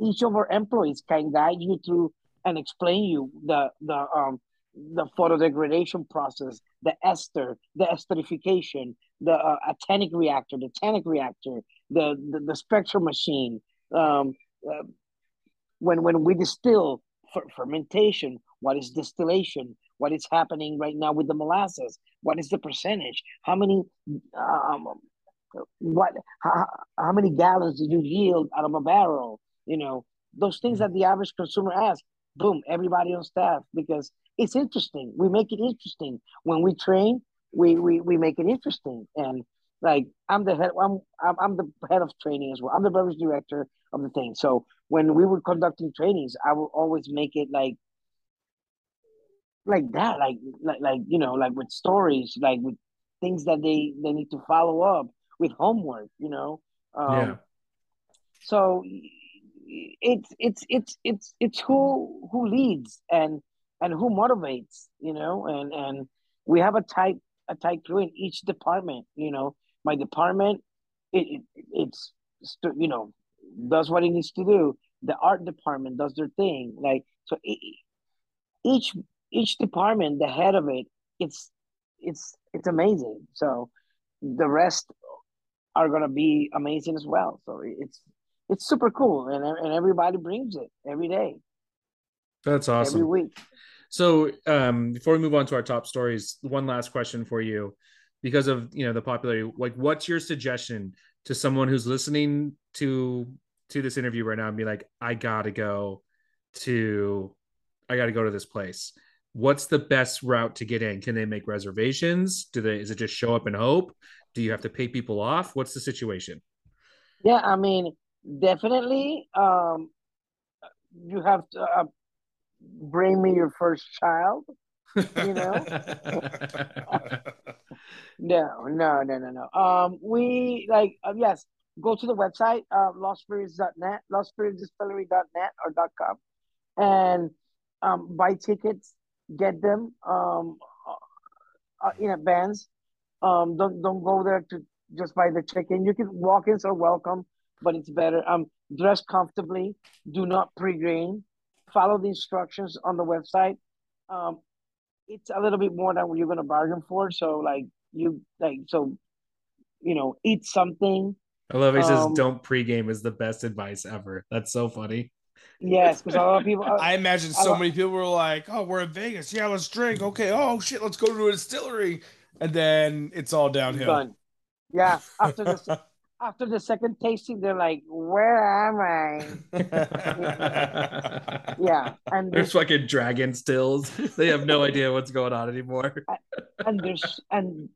each of our employees can guide you through and explain you the the um the photodegradation process, the ester, the esterification, the uh, actinic reactor, the tannic reactor, the the, the spectrum machine. Um, uh, when when we distill fer- fermentation, what is distillation? What is happening right now with the molasses? What is the percentage? How many um, what how, how many gallons did you yield out of a barrel? You know those things mm-hmm. that the average consumer asks. Boom, everybody on staff because it's interesting. We make it interesting when we train. We we, we make it interesting and like I'm the head. I'm, I'm the head of training as well. I'm the beverage director of the thing. So when we were conducting trainings, I will always make it like like that, like like like you know, like with stories, like with things that they they need to follow up with homework. You know. Um, yeah so it's it's it's it's it's who who leads and and who motivates you know and and we have a tight a tight crew in each department you know my department it, it it's you know does what it needs to do the art department does their thing like so e- each each department the head of it it's it's it's amazing so the rest are gonna be amazing as well so it's it's super cool and and everybody brings it every day that's awesome. every week So, um, before we move on to our top stories, one last question for you, because of you know the popularity. Like, what's your suggestion to someone who's listening to to this interview right now and be like, I gotta go to, I gotta go to this place. What's the best route to get in? Can they make reservations? Do they? Is it just show up and hope? Do you have to pay people off? What's the situation? yeah i mean definitely um you have to uh, bring me your first child. You know? (laughs) No, no, no, no, no. Um, we like um, yes, go to the website, uh, lostspirits.net, lostspiritsdistillery.net or .com, and um, buy tickets, get them um, uh, in advance. Um, don't don't go there to just buy the chicken. You can walk-ins are welcome, but it's better. Um, dress comfortably. Do not pre-grain. Follow the instructions on the website. Um, it's a little bit more than what you're gonna bargain for. So like you like so, you know, eat something. I love he says Um, don't pregame is the best advice ever. That's so funny. Yes, because a lot of people. uh, I imagine so I- many people were like, "Oh, we're in Vegas. Yeah, let's drink. Okay. Oh shit, let's go to a distillery." And then it's all downhill. done. Yeah, after the (laughs) after the second tasting, they're like, "Where am I?" (laughs) Yeah, and There's there's, fucking dragon stills. (laughs) They have no idea what's going on anymore. and there's and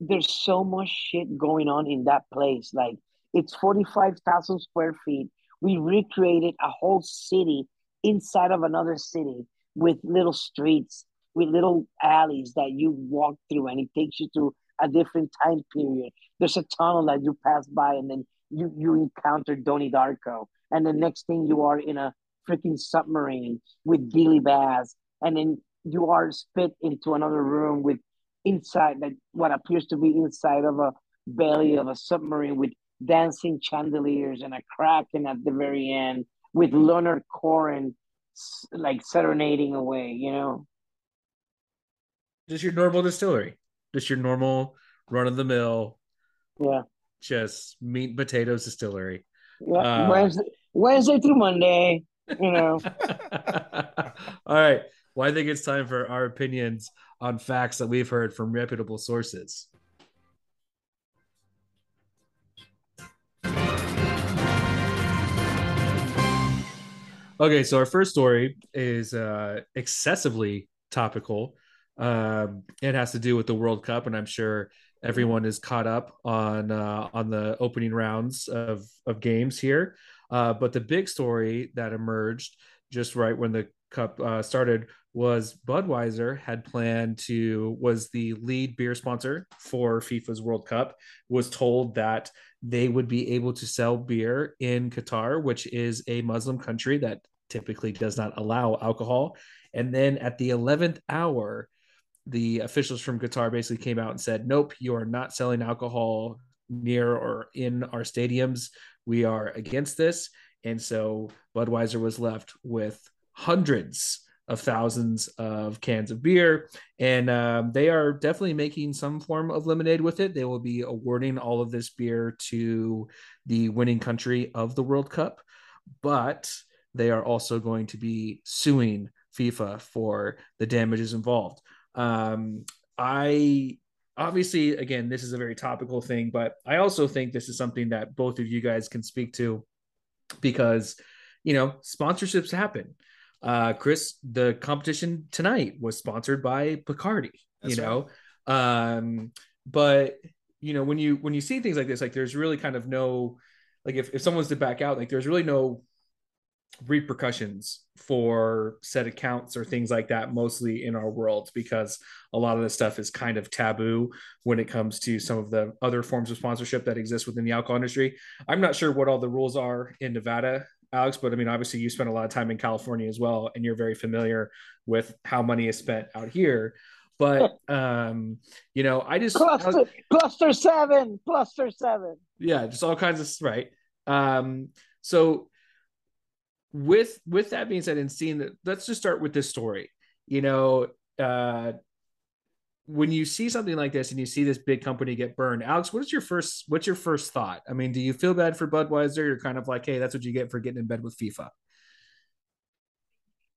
there's so much shit going on in that place. Like it's forty five thousand square feet. We recreated a whole city inside of another city with little streets, with little alleys that you walk through, and it takes you to a different time period. There's a tunnel that you pass by, and then you you encounter Donnie Darko, and the next thing you are in a freaking submarine with Billy Bass, and then you are spit into another room with inside that what appears to be inside of a belly of a submarine with dancing chandeliers and a kraken at the very end with Leonard Cohen like serenading away, you know. Just your normal distillery. Just your normal run of the mill, Yeah, just meat and potatoes distillery. yeah. Uh, Wednesday, Wednesday through Monday, you know. (laughs) All right. Well, I think it's time for our opinions on facts that we've heard from reputable sources. Okay, so our first story is uh, excessively topical. Um, it has to do with the World Cup, and I'm sure everyone is caught up on uh, on the opening rounds of of games here. Uh, but the big story that emerged just right when the cup uh, started was Budweiser had planned to was the lead beer sponsor for FIFA's World Cup was told that they would be able to sell beer in Qatar, which is a Muslim country that typically does not allow alcohol. And then at the 11th hour, the officials from Qatar basically came out and said, "Nope, you are not selling alcohol near or in our stadiums. We are against this." And so Budweiser was left with hundreds of thousands of cans of beer, and um, they are definitely making some form of lemonade with it. They will be awarding all of this beer to the winning country of the World Cup, but they are also going to be suing FIFA for the damages involved. Um, I obviously, again, this is a very topical thing, but I also think this is something that both of you guys can speak to because, you know, sponsorships happen. Uh, Chris, the competition tonight was sponsored by Bacardi, That's you know, um, but you know, when you when you see things like this, like there's really kind of no, like if if someone's to back out, like there's really no repercussions for set accounts or things like that mostly in our world because a lot of this stuff is kind of taboo when it comes to some of the other forms of sponsorship that exist within the alcohol industry. I'm not sure what all the rules are in nevada alex but i mean obviously you spent a lot of time in california as well and you're very familiar with how money is spent out here. But um you know i just Cluster, cluster seven, cluster seven. yeah just all kinds of right. Um so with with that being said and seeing that let's just start with this story you know uh when you see something like this and you see this big company get burned alex what is your first what's your first thought i mean do you feel bad for budweiser you're kind of like hey that's what you get for getting in bed with fifa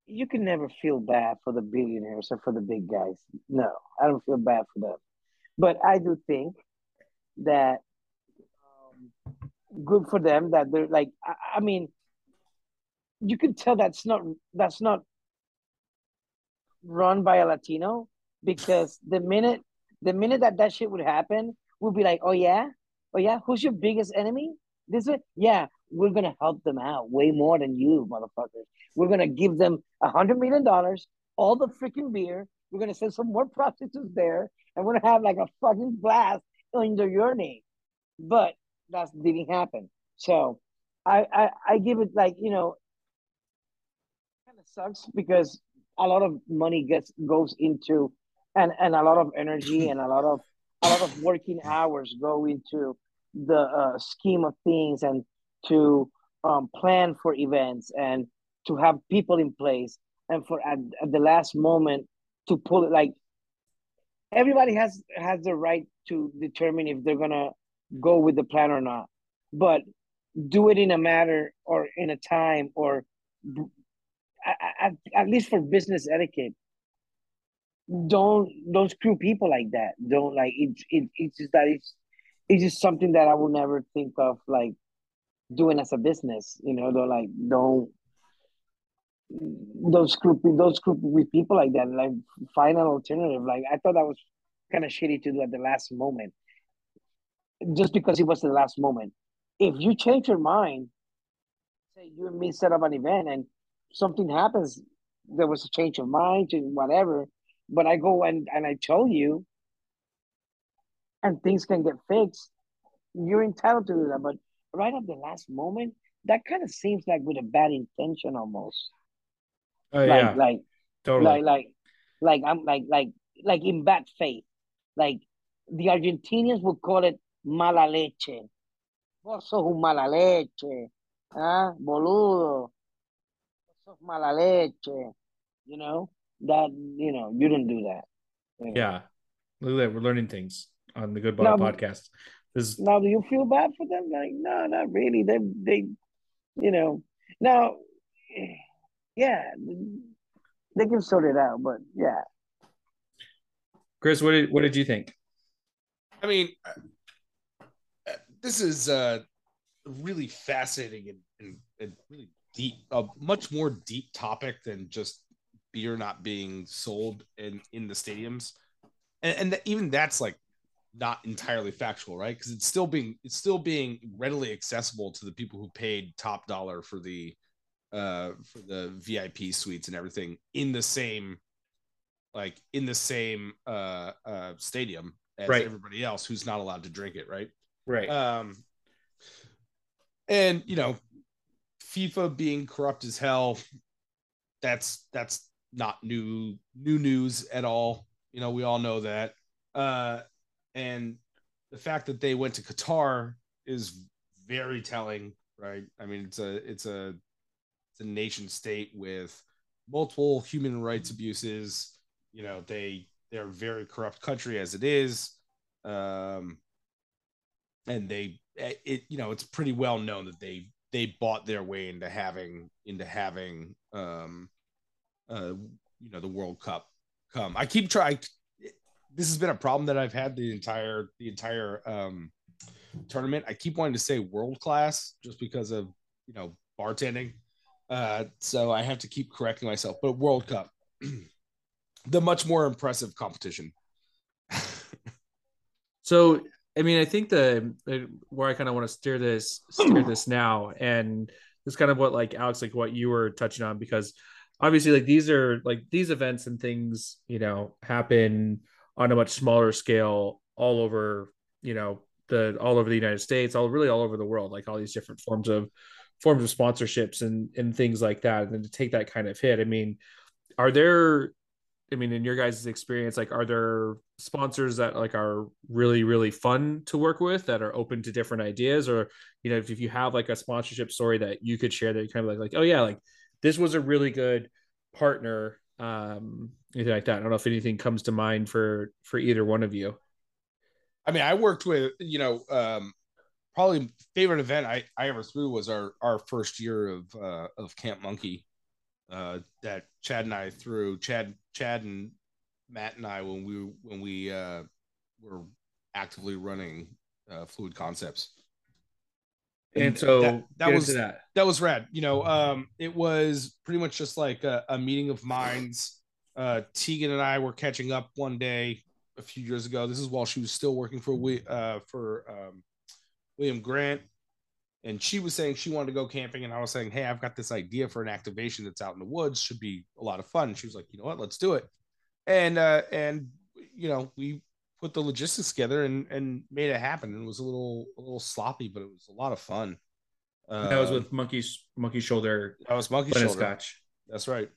You can never feel bad for the billionaires or for the big guys. No, I don't feel bad for them. But I do think that um, good for them that they're like. I, I mean, you can tell that's not that's not run by a Latino because (sighs) the minute the minute that that shit would happen, we'll be like, oh yeah, oh yeah, who's your biggest enemy? This is yeah. we're gonna help them out way more than you, motherfuckers. We're gonna give them a hundred million dollars, all the freaking beer. We're gonna send some more prostitutes there, and we're gonna have like a fucking blast under your name. But that didn't happen. So I I, I give it like you know, kind of sucks because a lot of money gets goes into and and a lot of energy (laughs) and a lot of a lot of working hours go into the uh, scheme of things and to um, plan for events and to have people in place and for at, at the last moment to pull it like everybody has has the right to determine if they're gonna go with the plan or not. But do it in a matter or in a time or at, at least for business etiquette don't don't screw people like that. Don't like it's it, it's just that it's it's just something that i will never think of like doing as a business you know don't like don't don't screw don't screw with people like that. Like find an alternative. Like i thought that was kind of shitty to do at the last moment. Just because it was the last moment. If you change your mind say you and me set up an event and something happens, there was a change of mind and whatever, but I go and, and I tell you, and things can get fixed, you're entitled to do that. But right at the last moment, that kind of seems like with a bad intention almost. Oh like, yeah, like totally. like like like I'm like like like in bad faith. Like the Argentinians would call it mala leche. Vos sos un mala leche. Ah, boludo of mala leche, you know, that, you know, you didn't do that. You know? Yeah. Look at that. We're learning things on the Good Bottle podcast. This... Now, do you feel bad for them? Like, no, not really. They, they, you know, now, yeah, they can sort it out, but yeah. Chris, what did what did you think? I mean, uh, this is uh, really fascinating and, and, and really deep, a much more deep topic than just beer not being sold in in the stadiums, and, and even that's like not entirely factual, right? Because it's still being it's still being readily accessible to the people who paid top dollar for the uh for the VIP suites and everything in the same like in the same uh uh stadium as right. everybody else who's not allowed to drink it, right? Right. Um and you know FIFA being corrupt as hell, that's that's not new new news at all. You know, we all know that. Uh, and the fact that they went to Qatar is very telling, right? I mean, it's a it's a it's a nation state with multiple human rights abuses. You know, they they're a very corrupt country as it is. Um, and they it you know it's pretty well known that they they bought their way into having into having um uh you know the World Cup come. I keep trying this has been a problem that I've had the entire the entire um tournament. I keep wanting to say world class just because of you know bartending. Uh so I have to keep correcting myself. But World Cup (clears throat) the much more impressive competition. (laughs) so I mean, I think the where I kind of want to steer this steer this now, and this kind of what like Alex, like what you were touching on, because obviously, like these are like these events and things, you know, happen on a much smaller scale all over, you know, the all over the United States, all really all over the world, like all these different forms of forms of sponsorships and and things like that, and to take that kind of hit. I mean, are there I mean, in your guys' experience, like, are there sponsors that like are really, really fun to work with that are open to different ideas, or you know, if, if you have like a sponsorship story that you could share that you kind of like, like, oh yeah, like this was a really good partner, um, anything like that. I don't know if anything comes to mind for for either one of you. I mean, I worked with you know, um, probably favorite event I I ever threw was our our first year of uh, of Camp Monkey uh, that Chad and I threw. Chad, Chad and Matt and I when we when we uh, were actively running uh, Fluid Concepts. And, and so that, that was that. that was rad. You know, um, it was pretty much just like a, a meeting of minds. Uh, Tegan and I were catching up one day a few years ago. This is while she was still working for we uh, for um, William Grant and she was saying she wanted to go camping, and I was saying, hey, I've got this idea for an activation that's out in the woods, should be a lot of fun. She was like, you know what, let's do it, and uh, and you know we put the logistics together and and made it happen. And it was a little a little sloppy, but it was a lot of fun. Uh, that was with monkey monkey shoulder. That was monkey shoulder. Scotch. That's right.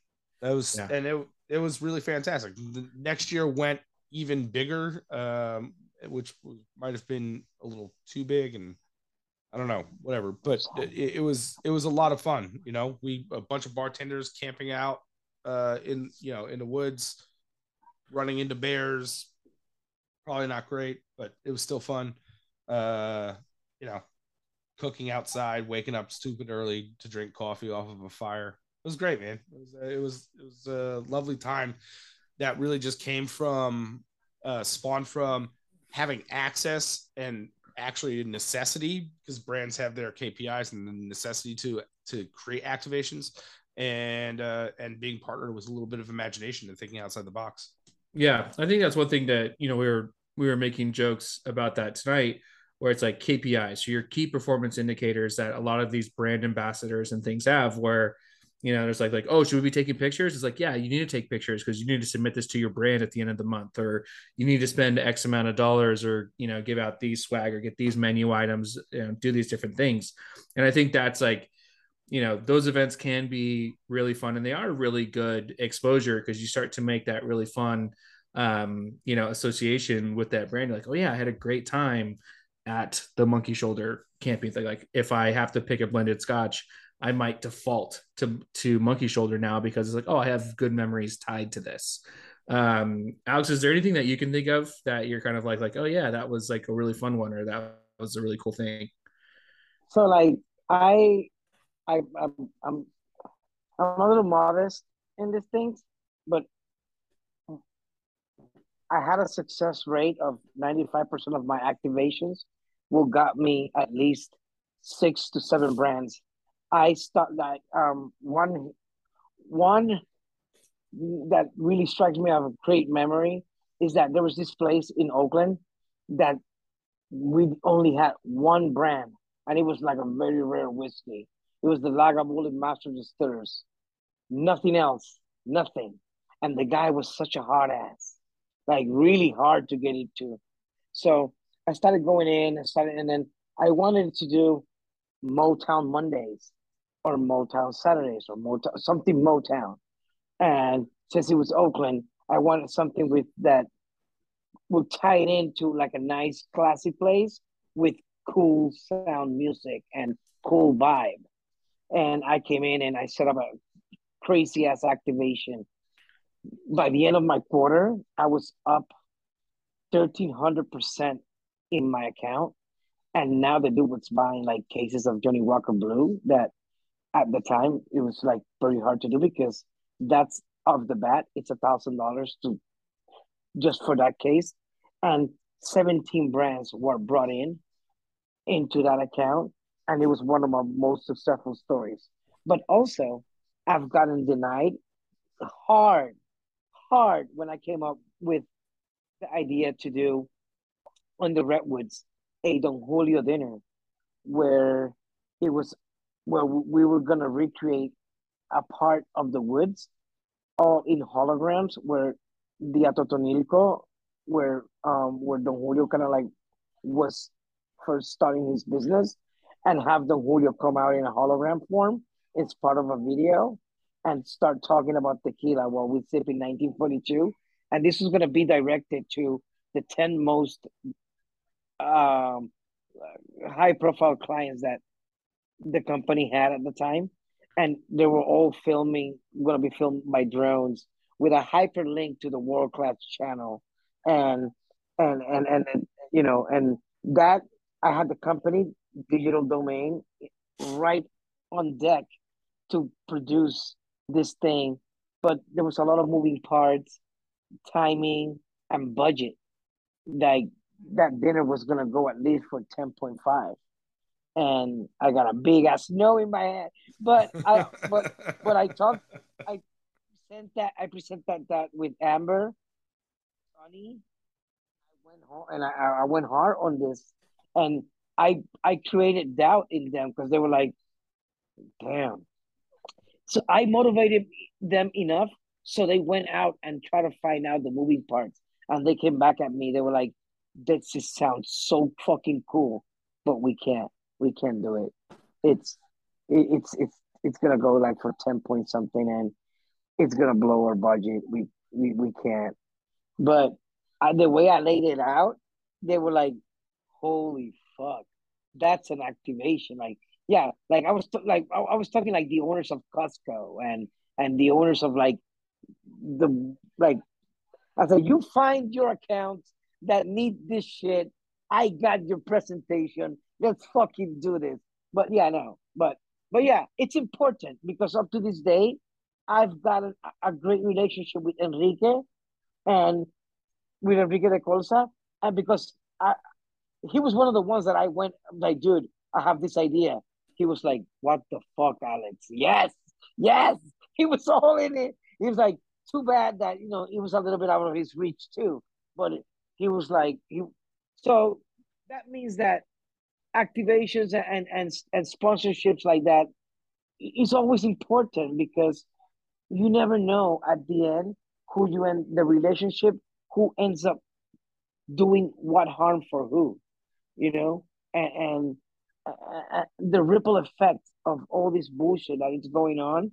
That was yeah. and it it was really fantastic. The next year went even bigger, um, which might have been a little too big, and I don't know, whatever. But it, it was it was a lot of fun. You know, we a bunch of bartenders camping out uh, in you know in the woods, running into bears. Probably not great, but it was still fun. Uh, you know, cooking outside, waking up stupid early to drink coffee off of a fire. It was great, man. It was it was it was a lovely time that really just came from uh, spawned from having access and actually a necessity because brands have their KPIs and the necessity to to create activations and uh, and being partnered with a little bit of imagination and thinking outside the box. Yeah, I think that's one thing that you know we were we were making jokes about that tonight where it's like KPIs, so your key performance indicators that a lot of these brand ambassadors and things have, where you know, there's like like, oh, should we be taking pictures? It's like, yeah, you need to take pictures because you need to submit this to your brand at the end of the month, or you need to spend X amount of dollars, or you know, give out these swag or get these menu items, you know, do these different things. And I think that's like, you know, those events can be really fun and they are really good exposure because you start to make that really fun um, you know, association with that brand. You're like, oh yeah, I had a great time at the monkey shoulder camping thing. Like if I have to pick a blended scotch, I might default to to monkey shoulder now because it's like, oh, I have good memories tied to this. Um, Alex, is there anything that you can think of that you're kind of like, like, oh yeah, that was like a really fun one, or that was a really cool thing? So like, I, I, I'm, I'm, I'm a little modest in these things, but I had a success rate of 95% of my activations will got me at least six to seven brands. I start like um one one that really strikes me as a great memory is that there was this place in Oakland that we only had one brand and it was like a very rare whiskey. It was the Lagavulin Master Distillers. Nothing else, nothing. And the guy was such a hard ass, like really hard to get into. So I started going in and started, and then I wanted to do Motown Mondays or Motown Saturdays or Motown something Motown. And since it was Oakland, I wanted something with that would tie it into like a nice classy place with cool sound music and cool vibe. And I came in and I set up a crazy ass activation. By the end of my quarter, I was up 1300% in my account. And now the dude was buying like cases of Johnnie Walker Blue that at the time it was like very hard to do because that's off the bat, it's a thousand dollars to just for that case. And 17 brands were brought in into that account. And it was one of my most successful stories. But also, I've gotten denied hard, hard when I came up with the idea to do on the Redwoods a Don Julio dinner where it was where we were gonna recreate a part of the woods all in holograms where the Atotonilco where um where Don Julio kind of like was first starting his business and have Don Julio come out in a hologram form. It's part of a video and start talking about tequila while we sip in 1942. And this is going to be directed to the 10 most um, high profile clients that the company had at the time. And they were all filming, going to be filmed by drones with a hyperlink to the world class channel. And, and, and, and, and, you know, and that I had the company digital domain right on deck to produce this thing. But there was a lot of moving parts, timing, and budget. Like that dinner was gonna go at least for ten point five, and I got a big ass no in my head. But I but (laughs) but I talked I present that I present that that with Amber, Sonny. I went home and I I went hard on this, and I I created doubt in them because they were like, damn. So I motivated them enough so they went out and tried to find out the moving parts. And they came back at me. They were like, this just sounds so fucking cool, but we can't. We can't do it. It's it, it's it's it's gonna go like for 10 point something and it's gonna blow our budget. We we, we can't. But I, the way I laid it out, they were like, holy fuck, that's an activation. Like, yeah, like I was t- like I, I was talking like the owners of Costco and and the owners of like the like I said, you find your accounts that need this shit. I got your presentation. Let's fucking do this. But yeah, no. But but yeah, it's important because up to this day, I've got a, a great relationship with Enrique and with Enrique de Colsa. And because I he was one of the ones that I went like, dude, I have this idea. He was like, What the fuck, Alex? Yes, yes. (laughs) He was all in it. He was like, too bad that you know it was a little bit out of his reach too. But he was like he so that means that activations and and and sponsorships like that is always important because you never know at the end who you end the relationship who ends up doing what harm for who you know and, and uh, uh the ripple effect of all this bullshit that is going on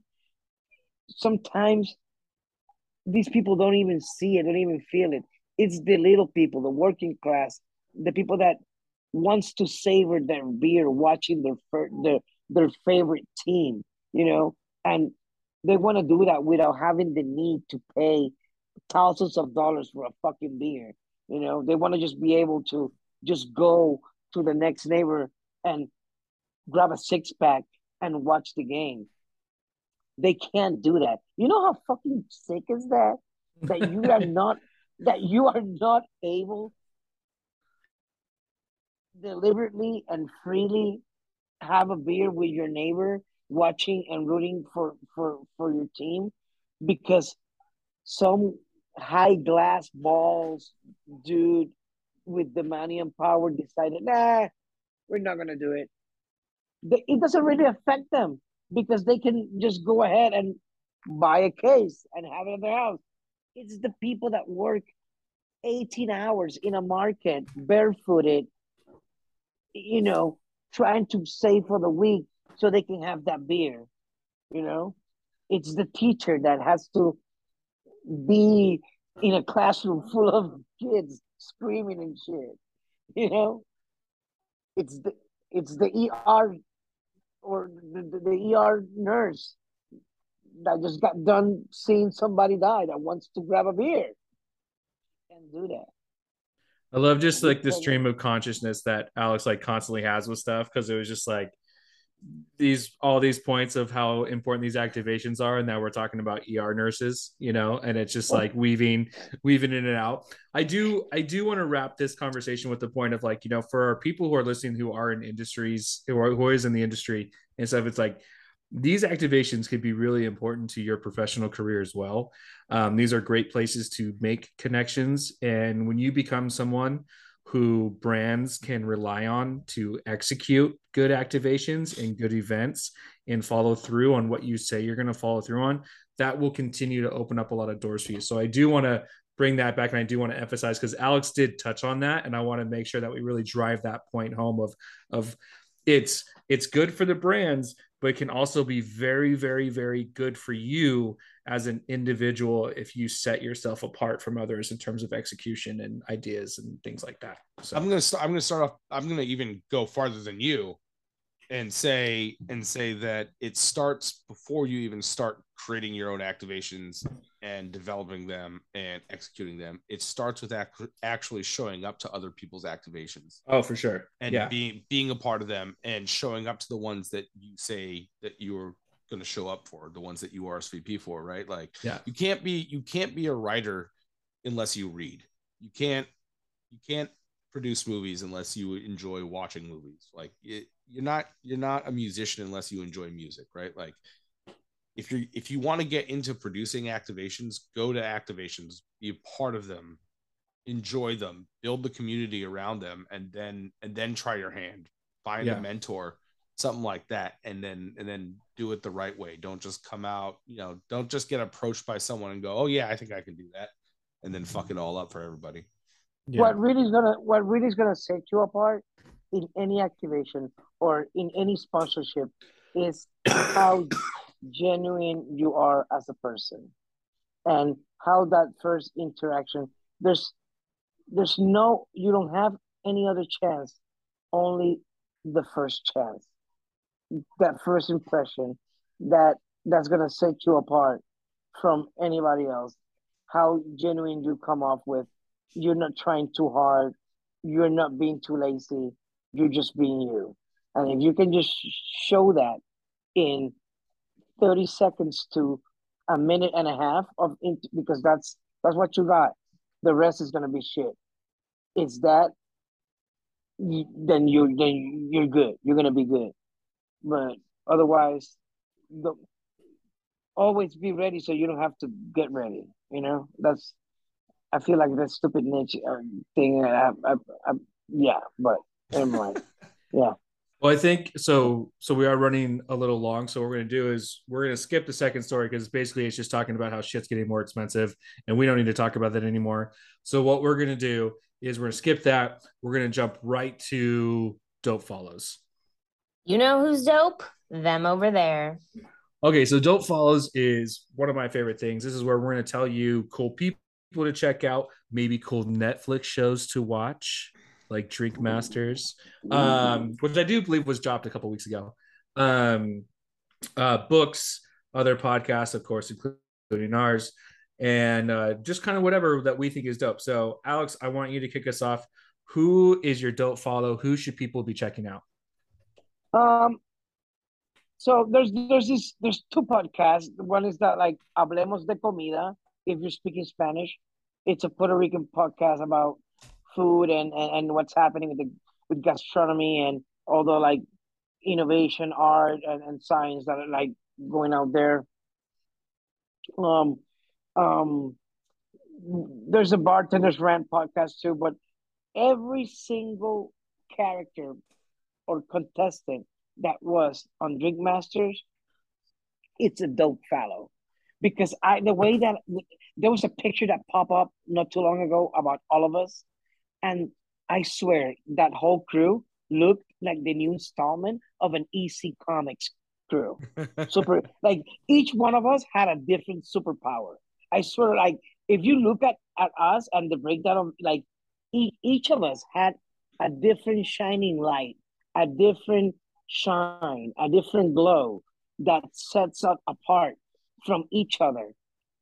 sometimes these people don't even see it, don't even feel it. It's the little people, the working class, the people that wants to savor their beer watching their their their favorite team, you know, and they want to do that without having the need to pay thousands of dollars for a fucking beer. You know, they want to just be able to just go to the next neighbor and grab a six pack and watch the game. They can't do that. You know how fucking sick is that? That you are (laughs) not that you are not able deliberately and freely have a beer with your neighbor watching and rooting for for for your team because some high glass balls dude with the money and power decided nah we're not gonna do it it doesn't really affect them because they can just go ahead and buy a case and have it in their house. It's the people that work 18 hours in a market barefooted, you know, trying to save for the week so they can have that beer, you know? It's the teacher that has to be in a classroom full of kids screaming and shit, you know? It's the it's the ER or the, the, the ER nurse that just got done seeing somebody die that wants to grab a beer and do that. I love just like the stream of consciousness that Alex like constantly has with stuff because it was just like these all these points of how important these activations are and now we're talking about er nurses you know and it's just like weaving weaving in and out. I do i do want to wrap this conversation with the point of like you know for people who are listening who are in industries who are who is in the industry and stuff it's like these activations could be really important to your professional career as well um, these are great places to make connections and when you become someone who brands can rely on to execute good activations and good events and follow through on what you say you're going to follow through on, that will continue to open up a lot of doors for you. So I do want to bring that back and I do want to emphasize because Alex did touch on that and I want to make sure that we really drive that point home of of it's it's good for the brands but it can also be very very very good for you as an individual if you set yourself apart from others in terms of execution and ideas and things like that. So I'm gonna start. I'm gonna start off. I'm gonna even go farther than you, and say and say that it starts before you even start creating your own activations and developing them and executing them. It starts with ac- actually showing up to other people's activations. Oh, for sure. And yeah. being being a part of them and showing up to the ones that you say that you're going to show up for the ones that you RSVP for, right? Like, yeah, you can't be you can't be a writer unless you read. You can't you can't produce movies unless you enjoy watching movies. Like, it, you're not you're not a musician unless you enjoy music, right? Like, if you if you want to get into producing activations, go to activations, be a part of them, enjoy them, build the community around them, and then and then try your hand find Yeah. a mentor, something like that, and then and then do it the right way. Don't just come out, you know, don't just get approached by someone and go, oh yeah, I think I can do that, and then fuck it all up for everybody. Yeah. What really is gonna what really is gonna set you apart in any activation or in any sponsorship is how genuine you are as a person and how that first interaction there's there's no you don't have any other chance only the first chance. That first impression that that's gonna set you apart from anybody else. How genuine you come off with you're not trying too hard you're not being too lazy you're just being you. And if you can just show that in 30 seconds to a minute and a half of int- because that's that's what you got. The rest is going to be shit. It's that then you then you're good. You're going to be good. But otherwise the, always be ready so you don't have to get ready you know? That's i feel like that stupid niche uh, thing I, I, I, yeah but anyway. (laughs) Yeah Well, I think so. So we are running a little long. So what we're going to do is we're going to skip the second story because basically it's just talking about how shit's getting more expensive, and we don't need to talk about that anymore. So what we're going to do is we're going to skip that. We're going to jump right to dope follows. You know who's dope? Them over there. Okay, so dope follows is one of my favorite things. This is where we're going to tell you cool people to check out, maybe cool Netflix shows to watch, like Drink Masters, um, which I do believe was dropped a couple weeks ago. Um, uh, books, other podcasts, of course, including ours, and uh, just kind of whatever that we think is dope. So, Alex, I want you to kick us off. Who is your dope follow? Who should people be checking out? Um, so there's there's this there's two podcasts. One is that like Hablamos de Comida. If you're speaking Spanish, it's a Puerto Rican podcast about food and and, and what's happening with the with gastronomy and all the like innovation, art, and, and science that are like going out there. Um, um, there's a bartenders rant podcast too, but every single character or contestant that was on Drink Masters, it's a dope fellow. Because I the way that there was a picture that popped up not too long ago about all of us, and I swear that whole crew looked like the new installment of an EC Comics crew. (laughs) Super like each one of us had a different superpower. I swear, like if you look at, at us and the breakdown of like each, each of us had a different shining light, a different shine, a different glow that sets us apart from each other.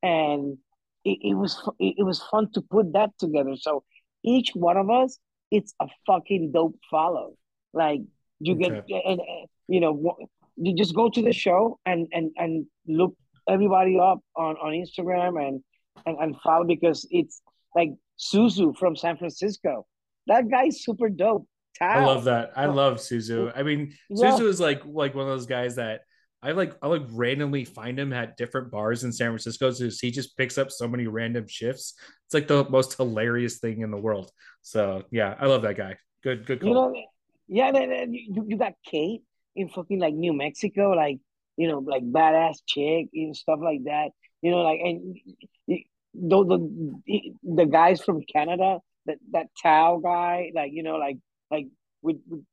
And it, it was it, it was fun to put that together. So each one of us, it's a fucking dope follow. Like you get and, and you know you just go to the show and and and look everybody up on on Instagram and and, and follow because it's like Suzu from San Francisco. That guy's super dope. I love that. I love Suzu. I mean, Yeah. Suzu is like like one of those guys that I like. I like randomly find him at different bars in San Francisco. So he just picks up so many random shifts. It's like the most hilarious thing in the world. So yeah, I love that guy. Good, good call. You know, yeah, you, you got Kate in fucking like New Mexico, like you know, like badass chick and stuff like that. You know, like and the the the guys from Canada, that that Tao guy, like you know, like like with, with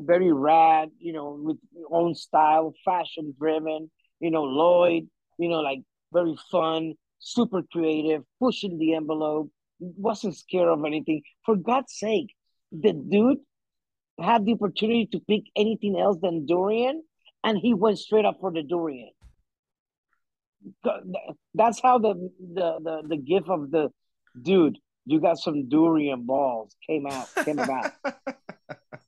very rad, you know, with own style, fashion driven. You know, Lloyd, you know, like very fun, super creative, pushing the envelope, wasn't scared of anything. For God's sake, the dude had the opportunity to pick anything else than durian, and he went straight up for the durian. That's how the the the, the gif of the dude, you got some durian balls came out came about (laughs)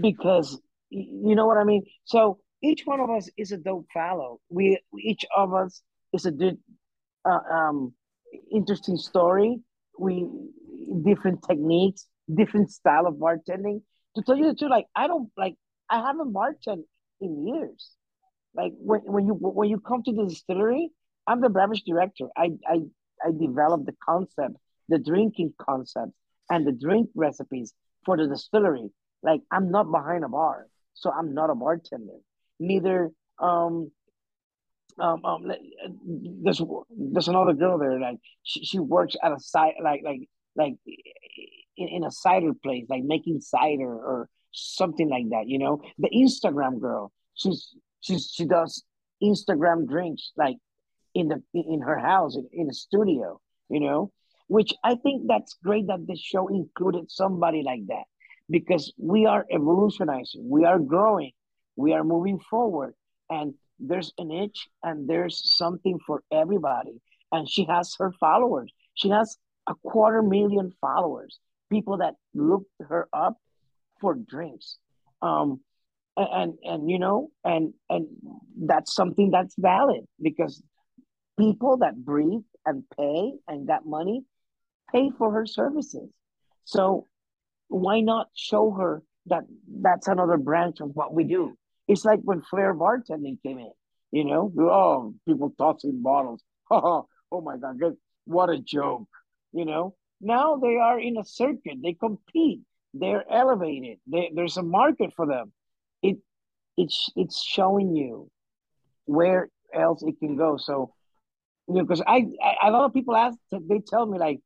because you know what I mean. So each one of us is a dope fellow. We each of us is a uh, um, interesting story. We different techniques, different style of bartending. To tell you the truth, like I don't like I haven't bartended in years. Like when when you when you come to the distillery, I'm the beverage director. I I I develop the concept, the drinking concept, and the drink recipes for the distillery. Like I'm not behind a bar, so I'm not a bartender. Neither um um, um there's there's another girl there like she, she works at a site like like like in, in a cider place like making cider or something like that you know? The instagram girl she's she's she does instagram drinks like in the in her house in, in a studio you know? Which i think that's great that the show included somebody like that because we are evolutionizing we are growing we are moving forward and there's an itch and there's something for everybody. And she has her followers. She has a quarter million followers people that look her up for drinks. Um and, and and you know and and that's something that's valid because people that breathe and pay and got money pay for her services. So why not show her that that's another branch of what we do it's like when Flair bartending came in, you know, oh, people tossing bottles. (laughs) oh my God, what a joke, you know. Now they are in a circuit, they compete, they're elevated, they, there's a market for them. It it's it's showing you where else it can go. So, you know, because I, I a lot of people ask, they tell me like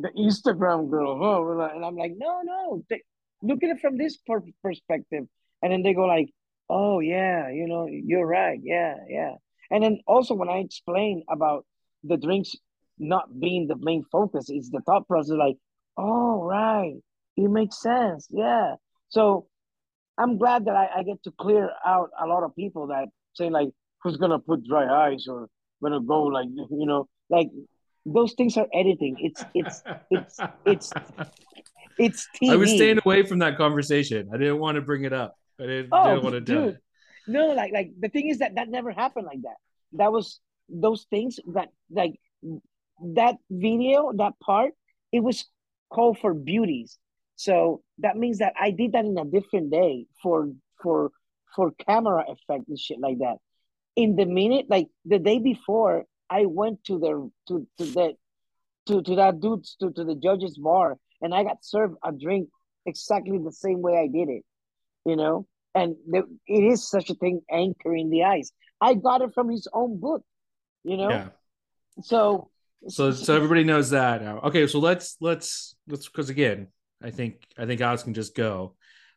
the Instagram girl, oh, and I'm like, no, no, they, look at it from this perspective. And then they go like oh yeah you know you're right yeah yeah. And then also when i explain about the drinks not being the main focus it's the thought process like oh right it makes sense yeah. So i'm glad that I, I get to clear out a lot of people that say like who's gonna put dry ice or gonna go like you know like those things are editing it's it's it's it's it's TV. (laughs) I was staying away from that conversation. I didn't want to bring it up. I didn't, oh, didn't want to do it. No, like like the thing is that that never happened like that. That was those things that like that video, that part, it was called for beauties. So that means that I did that in a different day for for for camera effect and shit like that. In the minute, like the day before, I went to the to to the to, to that dude's to, to the judge's bar and I got served a drink exactly the same way I did it you know, and there, it is such a thing anchoring the ice. I got it from his own book, you know. Yeah. So so so everybody knows that now. Okay, so let's let's let's because again, I think I think Alex can just go.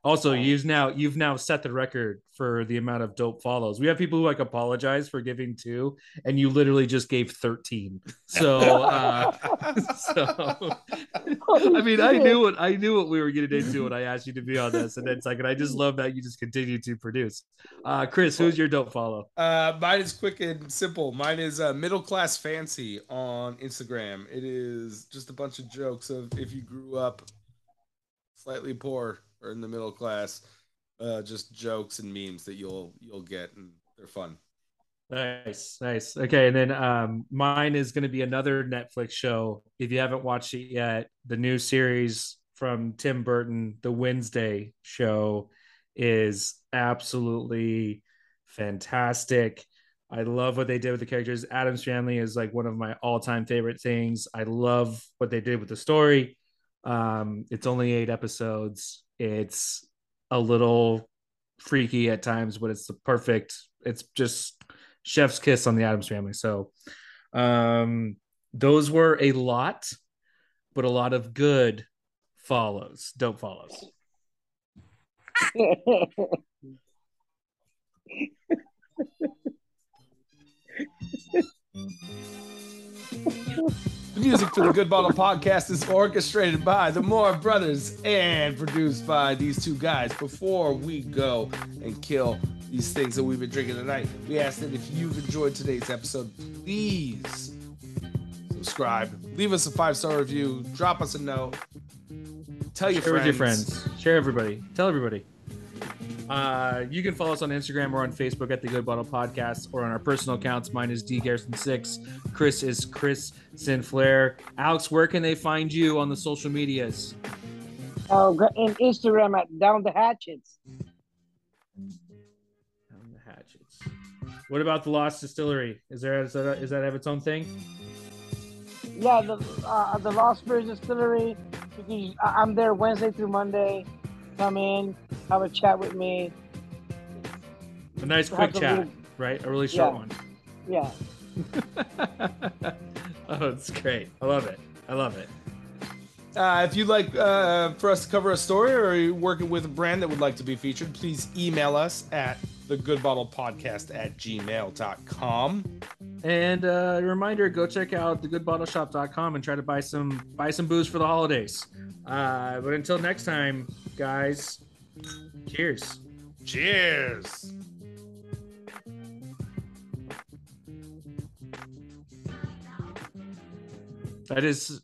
Also, you've now you've now set the record for the amount of dope follows. We have people who like apologize for giving two, and you literally just gave thirteen. (laughs) So, uh, (laughs) so (laughs) I mean, I knew what I knew what we were getting into when I asked you to be on this, and then it's like, and I just love that you just continue to produce. Uh, Chris, who's your dope follow? Uh, mine is quick and simple. Mine is uh, middle class fancy on Instagram. It is just a bunch of jokes of if you grew up slightly poor or in the middle class, uh, just jokes and memes that you'll you'll get, and they're fun. Nice, nice. Okay, and then um, mine is going to be another Netflix show. If you haven't watched it yet, the new series from Tim Burton, the Wednesday show, is absolutely fantastic. I love what they did with the characters. Addams Family is like one of my all-time favorite things. I love what they did with the story. Um, it's only eight episodes. It's a little freaky at times, but it's the perfect. It's just chef's kiss on the Addams family. So, um, those were a lot, but a lot of good follows, dope follows. (laughs) The music for the Good Bottle podcast is orchestrated by the Moore Brothers and produced by these two guys. Before we go and kill these things that we've been drinking tonight, we ask that if you've enjoyed today's episode, please subscribe, leave us a five star review, drop us a note, tell your Share friends. with your friends. Share everybody. Tell everybody. Uh, you can follow us on Instagram or on Facebook at the Good Bottle Podcast or on our personal accounts. Mine is D Garrison6. Chris is Chris Sinclair. Alex, where can they find you on the social medias? Oh, and Instagram at Down the Hatchets. Down the Hatchets. What about the Lost Distillery? Is there is that, is that have its own thing? Yeah, the uh, the Lost Spirits Distillery. I'm there Wednesday through Monday come in, have a chat with me. A nice quick chat, little- right? A really short Yeah. one. Yeah. (laughs) oh, it's great. I love it. I love it. Uh, if you'd like uh, for us to cover a story or you're working with a brand that would like to be featured, please email us at the good bottle podcast at gmail.com. And uh, a reminder, go check out thegoodbottleshop.com and try to buy some buy some booze for the holidays. Uh, but until next time, guys, cheers. Cheers. That is